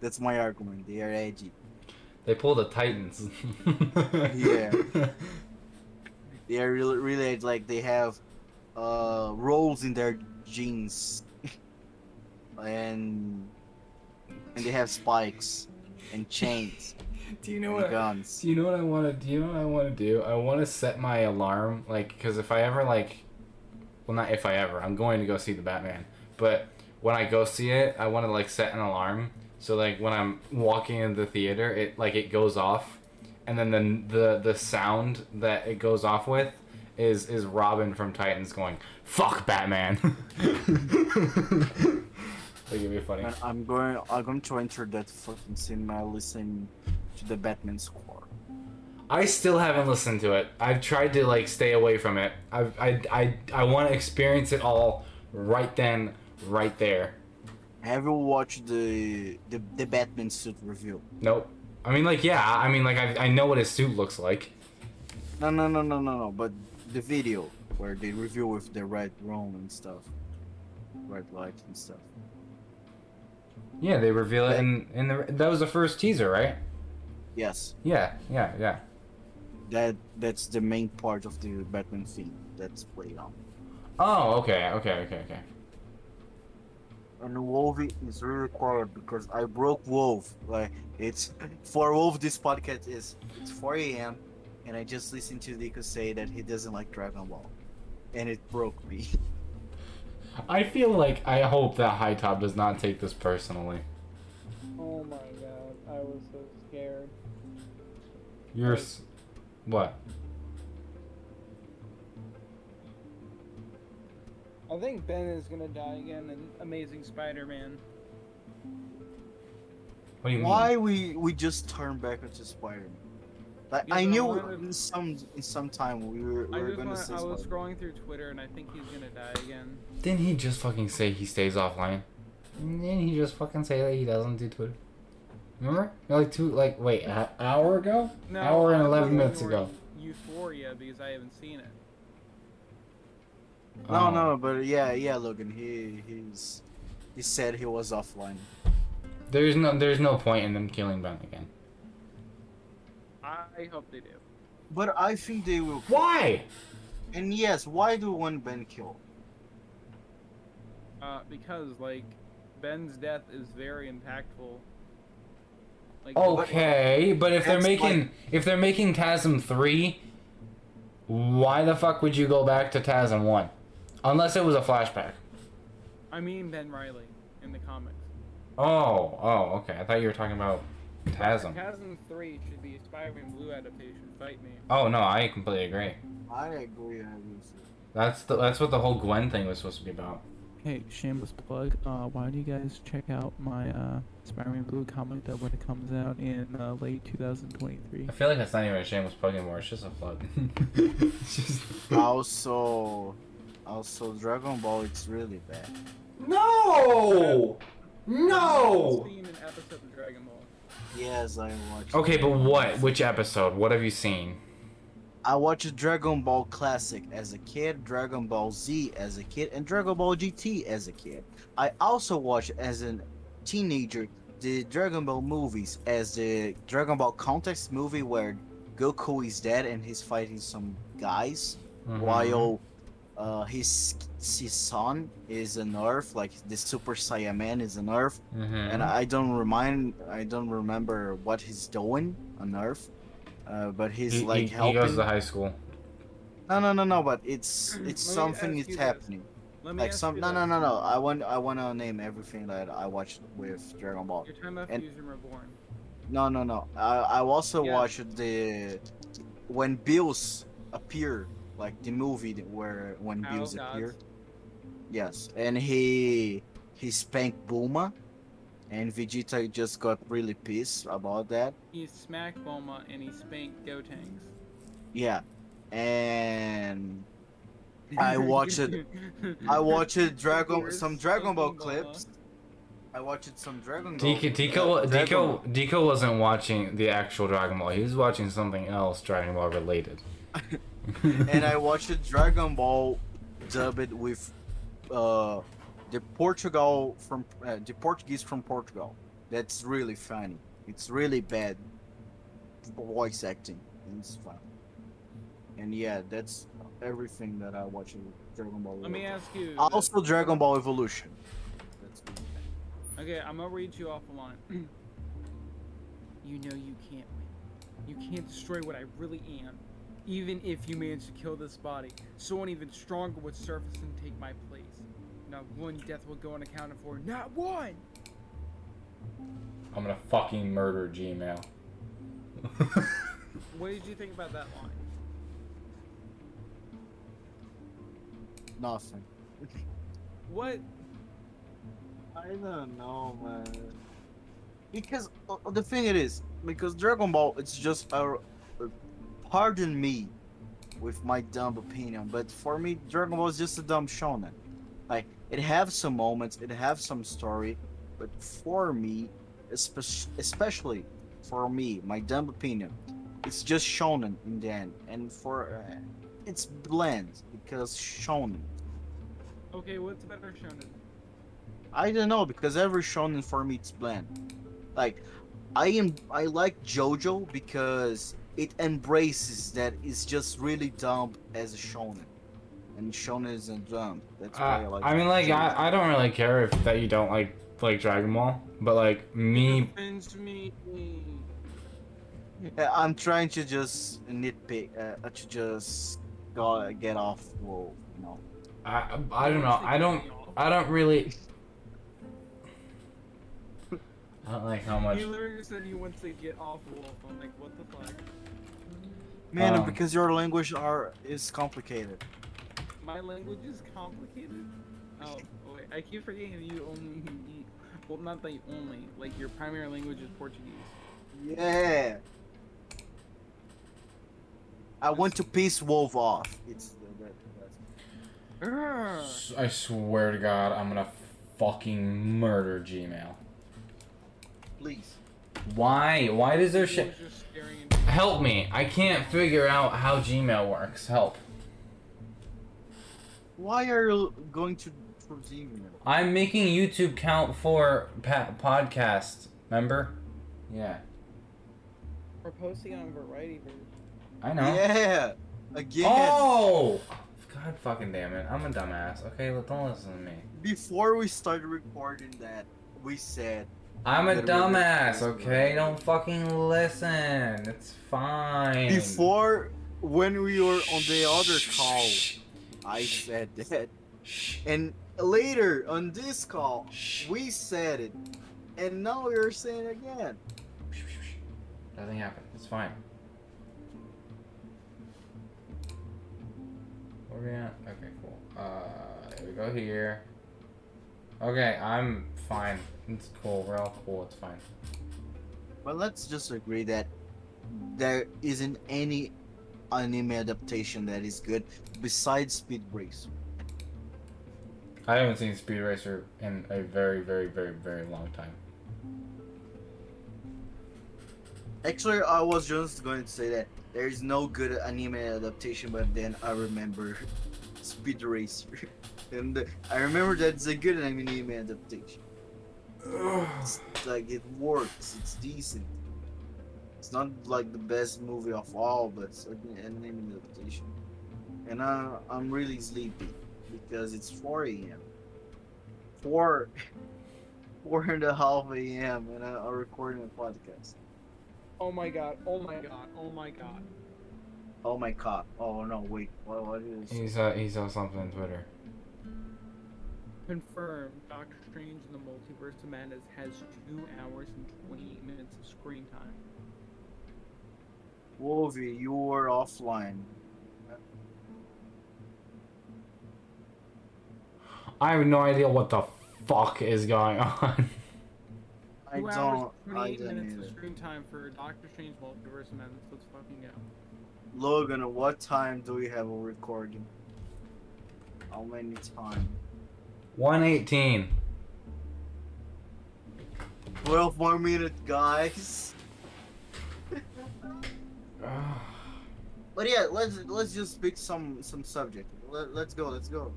That's my argument. They are edgy. They pull the Titans. Yeah. They are really, really like they have uh rolls in their jeans, and and they have spikes and chains Do you know and what? guns. Do you know what I want to? Do you know what I want to do? I want to set my alarm, like, because if I ever like, well, not if I ever, I'm going to go see the Batman. But when I go see it, I want to like set an alarm so like when I'm walking in the theater, it like it goes off, and then the the the sound that it goes off with is is Robin from Titans going "fuck Batman." like it'd be funny. And I'm going. I'm going to enter that fucking cinema, listen to the Batman score. I still haven't listened to it. I've tried to like stay away from it. I've, I I I want to experience it all right then, right there. Have you watched the the, the Batman suit review? Nope. I mean, like, yeah. I mean, like, I, I know what his suit looks like. No, no, no, no, no, no. But the video where they review with the red room and stuff, red light and stuff. Yeah, they reveal it in in the. That was the first teaser, right? Yes, Yeah, yeah, yeah. That that's the main part of the Batman theme that's played on. Oh, okay, okay, okay, okay. And Wolvie is really quiet because I broke Wolf. Like it's for Wolf, this podcast is it's 4 a.m. and I just listened to Nico say that he doesn't like Dragon Ball, and it broke me. I feel like I hope that High Top does not take this personally. Oh my god, I was so scared. You're s- what? I think Ben is gonna die again. And Amazing Spider-Man. What do you mean? Why we we just turn back into Spider-Man? Like Because I I knew wanted- in some in some time we were, we were gonna wanna, say I was Spider-Man. scrolling through Twitter and I think he's gonna die again. Didn't he just fucking say he stays offline? Didn't he just fucking say that he doesn't do Twitter? Remember? Like two, like wait, an hour ago? No, hour and I was eleven minutes ago. Euphoria because I haven't seen it. No, Oh. no, but yeah, yeah, Logan. He he's he said he was offline. There's no, there's no point in them killing Ben again. I hope they do. But I think they will. Why? And yes, why do one Ben kill? Uh, because like Ben's death is very impactful. Like, Okay, but if they're making like- if they're making TASM three, why the fuck would you go back to TASM one? Unless it was a flashback. I mean Ben Riley in the comics. Oh, oh, okay. I thought you were talking about TASM. Chasm 3 should be a Spider-Man Blue adaptation. Fight me. Oh no, I completely agree. I agree. I agree. That's the that's what the whole Gwen thing was supposed to be about. Hey, shameless plug. Uh, why don't you guys check out my uh, Spider-Man Blue comic that when it comes out in uh, late 2023? I feel like that's not even a shameless plug anymore. It's just a plug. it's just... Also, also Dragon Ball. It's really bad. No, no. Seen an episode of Dragon Ball. Yes, I watched. Okay, but what? Which episode? What have you seen? I watched Dragon Ball Classic as a kid, Dragon Ball Z as a kid, and Dragon Ball GT as a kid. I also watched as a teenager the Dragon Ball movies as the Dragon Ball Context movie where Goku is dead and he's fighting some guys Mhm. while uh, his his son is an Earth, like the Super Saiyaman is an Earth, Mhm. and I don't remind I don't remember what he's doing on Earth, uh, but he's he, like he, he helping. goes to high school. No, no, no, no. But it's it's me something ask is happening. Like ask some. No, no, no, no. I want I want to name everything that I watched with Dragon Ball. Your time after And- Fusion Reborn. No, no, no. I I also Yeah. watched the when Bills appear, like the movie where when Battle Bills Gods. appear. Yes, and he he spanked Bulma, and Vegeta just got really pissed about that. He smacked Bulma and he spanked Gotenks. Yeah, and I watched it I watched Dragon some Dragon Ball clips. I watched some Dragon Ball. Deco, Deco, Dragon Deco, Deco wasn't watching the actual Dragon Ball. He was watching something else Dragon Ball related. and I watched Dragon Ball dubbed with uh, the Portugal from uh, the Portuguese from Portugal. That's really funny. It's really bad voice acting. and It's fun. And yeah, that's everything that I watch in Dragon Ball. Let me ask you. Also, Dragon Ball Evolution. That's good. Okay, I'm gonna read you off a line. you know you can't win. You can't destroy what I really am. Even if you manage to kill this body, someone even stronger would surface and take my place. Not one death will go unaccounted for. Not one! I'm gonna fucking murder Gmail. What did you think about that line? Nothing. What? I don't know, man. Because uh, the thing it is, because Dragon Ball, it's just a. uh, Pardon me, with my dumb opinion, but for me, Dragon Ball is just a dumb shonen. Like it have some moments, it have some story, but for me, espe- especially for me, my dumb opinion, it's just shonen in the end, and for uh, it's bland because shonen. Okay, what's better shonen? I don't know because every shonen for me it's bland. Like, I am I like JoJo because it embraces that it's just really dumb as a shonen, and shonen isn't dumb. That's why I Uh, like. I mean, like, I, I don't really care if that you don't like like Dragon Ball, but like me, Offends me. I'm trying to just nitpick, uh, to just go get off. Well, you know. I I don't know. I don't I don't really. I don't like how much. He literally said he wants to get off Wolf. I'm like, what the fuck? Man, Um, because your language are is complicated. My language is complicated. Oh, wait, I keep forgetting you only. Well, not that you only. Like your primary language is Portuguese. Yeah. I want to piss Wolf off. It's the, the, that's- Urgh. I swear to God, I'm gonna fucking murder Gmail. please. Why? Why does their He shit? was just staring into- Help me! I can't figure out how Gmail works. Help. Why are you going to for Gmail? I'm making YouTube count for pa- podcast. Remember? Yeah, We're posting on Variety Verse. I know. Yeah. Again. Oh, God fucking damn it. I'm a dumbass. Okay, don't listen to me. Before we started recording that, we said I'm a dumbass, okay? Don't fucking listen. It's fine. before when we were on the other call, I said that, and later on this call, we said it, and now you're saying it again. Nothing happened. It's fine. Where we at? Okay, cool. Uh, here we go here. Okay, I'm fine. It's cool. We're all cool. It's fine. Well, let's just agree that there isn't any anime adaptation that is good besides Speed Racer. I haven't seen Speed Racer in a very, very, very, very long time. Actually, I was just going to say that there is no good anime adaptation, but then I remember Speed Racer, and I remember that's a good anime adaptation. It's like it works. It's decent. It's not like the best movie of all, but it's an anime adaptation. And I, I'm really sleepy because it's 4 a.m. 4, 4 and a half a.m. and I, I'm recording a podcast. Oh my god, oh my god, oh my god. Oh my god. Oh no, wait. What, what is He's uh, he saw something on Twitter. Confirmed, Doctor Strange in the Multiverse of Madness has 2 hours and 28 minutes of screen time. Wolvie, you were offline. I have no idea what the fuck is going on. I 2 hours, don't. I 28 don't minutes of screen time for Doctor Strange Multiverse of Madness. Let's fucking go. Logan, at what time do we have a recording? How many time? 118. 12 more minutes, guys. But yeah, let's let's just pick some some subject. Let, let's go. Let's go.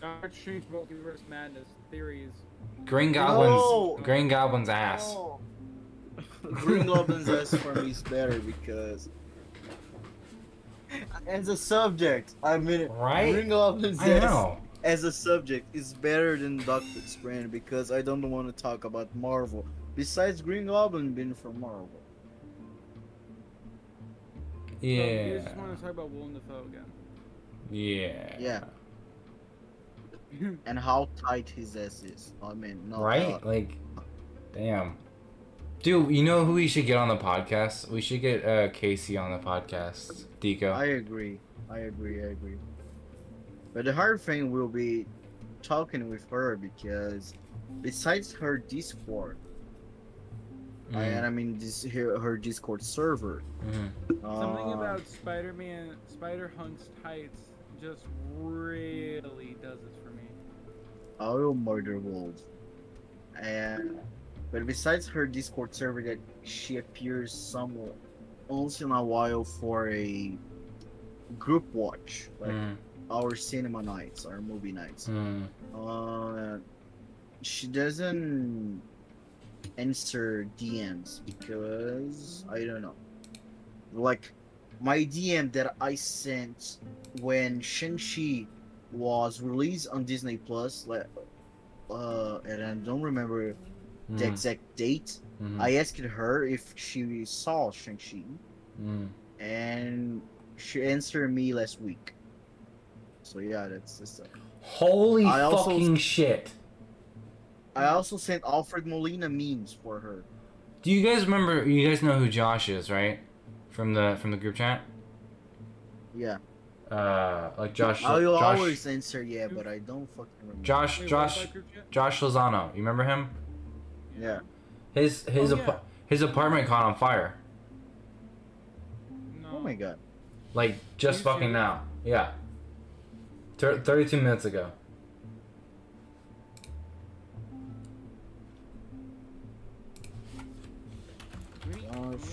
Doctor Strange Multiverse Madness theories. Green Goblin's No! Green Goblin's ass. Oh. Green Goblin's ass for me is better because as a subject, I mean, Right? Green Goblin's I ass know. as a subject is better than Doctor Strange because I don't want to talk about Marvel. Besides Green Goblin being from Marvel. So you Yeah. just want to talk about Willem Dafoe again. Yeah. Yeah. And how tight his ass is. I mean, not Right? uh, Like, damn. Dude, you know who we should get on the podcast? We should get uh, Casey on the podcast. Deco. I agree. I agree. I agree. But the hard thing will be talking with her because besides her Discord, I, Mm, and I mean this her, her Discord server. Something uh, about Spider-Man, Spider-Hunk's tights just really does it for me. I will murder wolves. And but besides her Discord server, that she appears somewhere once in a while for a group watch, like Mm, our cinema nights, our movie nights. mm. Uh, she doesn't answer DMs because I don't know. Like my DM that I sent when Shang-Chi was released on Disney Plus, like, uh, and I don't remember the Mm, exact date. mhm, I asked her if she saw Shang-Chi, mm. and she answered me last week. So yeah, that's that's. Uh, Holy I also- fucking shit. I also sent Alfred Molina memes for her. Do you guys remember? You guys know who Josh is, right? From the from the group chat. Yeah, Uh, like Josh. I will Josh, always answer yeah, but I don't fucking remember. Josh. Wait, Josh. about group chat? Josh Lozano. You remember him? Yeah. His his Oh, apa- yeah. his apartment caught on fire. No. Oh my god. Like just fucking now. Yeah. Thir- Thirty-two minutes ago.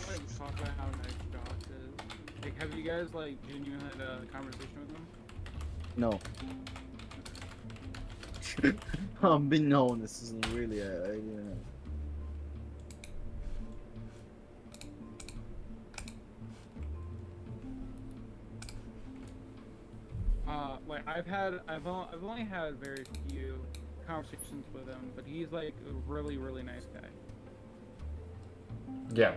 Like talk about how nice Josh is? Like, have you guys like genuinely had a conversation with him? No. I'm being known. This isn't really. I, I didn't know. Uh, like I've had, I've only, I've only had very few conversations with him, but he's like a really, really nice guy. Yeah.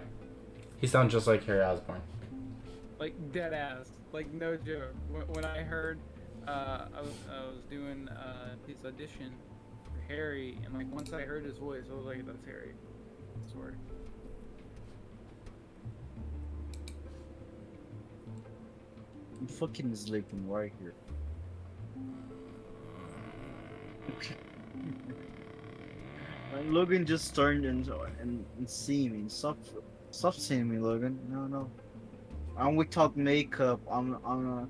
He sounds just like Harry Osborn. Like dead ass, like no joke. When, when I heard, uh, I was, I was doing uh, his audition for Harry, and like once I heard his voice, I was like, that's Harry. I swear. I'm fucking sleeping right here. And Logan just turned and and, and see me. Stop, stop seeing me, Logan. No, no. I'm without makeup. I'm, I'm, uh,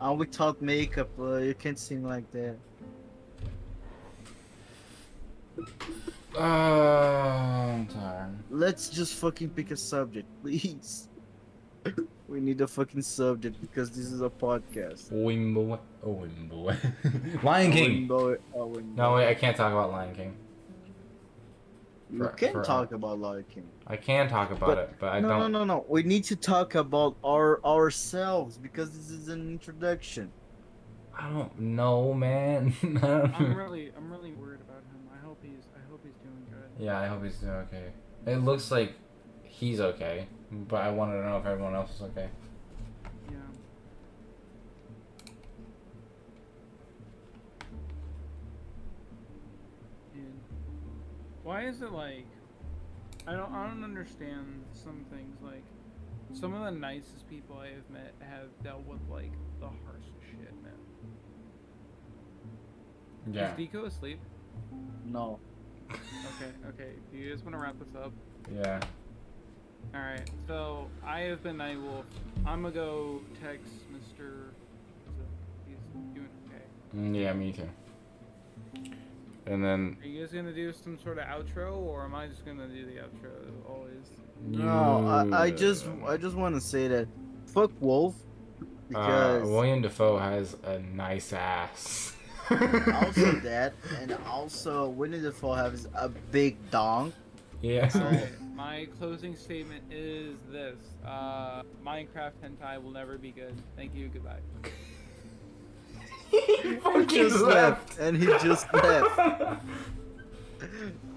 I'm without makeup. Uh, you can't see me like that. Uh, I'm tired. Let's just fucking pick a subject, please. we need a fucking subject because this is a podcast. Wimbo. Oh, Wimbo. Lion King. Wimbo- oh, Wimbo. No, wait, I can't talk about Lion King. You for- can for- talk about Lion King. I can talk about But- it, but I no, don't. no, no, no. We need to talk about our ourselves because this is an introduction. I don't know, man. I don't- I'm really, I'm really worried about him. I hope he's, I hope he's doing good. yeah, I hope he's doing okay. It looks like he's okay, but I wanted to know if everyone else is okay. Yeah. Dude. Why is it like I don't I don't understand some things like some of the nicest people I have met have dealt with like the harshest shit, man. Yeah. Is Deco asleep? No. Okay, okay. Do you guys want to wrap this up? Yeah. Alright, so I have been Nightwolf. I'm gonna go text Mr. He's doing okay. Mm, Yeah, me too. And then Are you guys gonna do some sort of outro, or am I just gonna do the outro always? No, I, I just I just want to say that fuck Wolf Uh, because William Dafoe has a nice ass. also that and also Winnie the Pooh has a big dong. yeah. Alright, my closing statement is this: uh, Minecraft hentai will never be good. Thank you. Goodbye. he, just left. left. And he just left.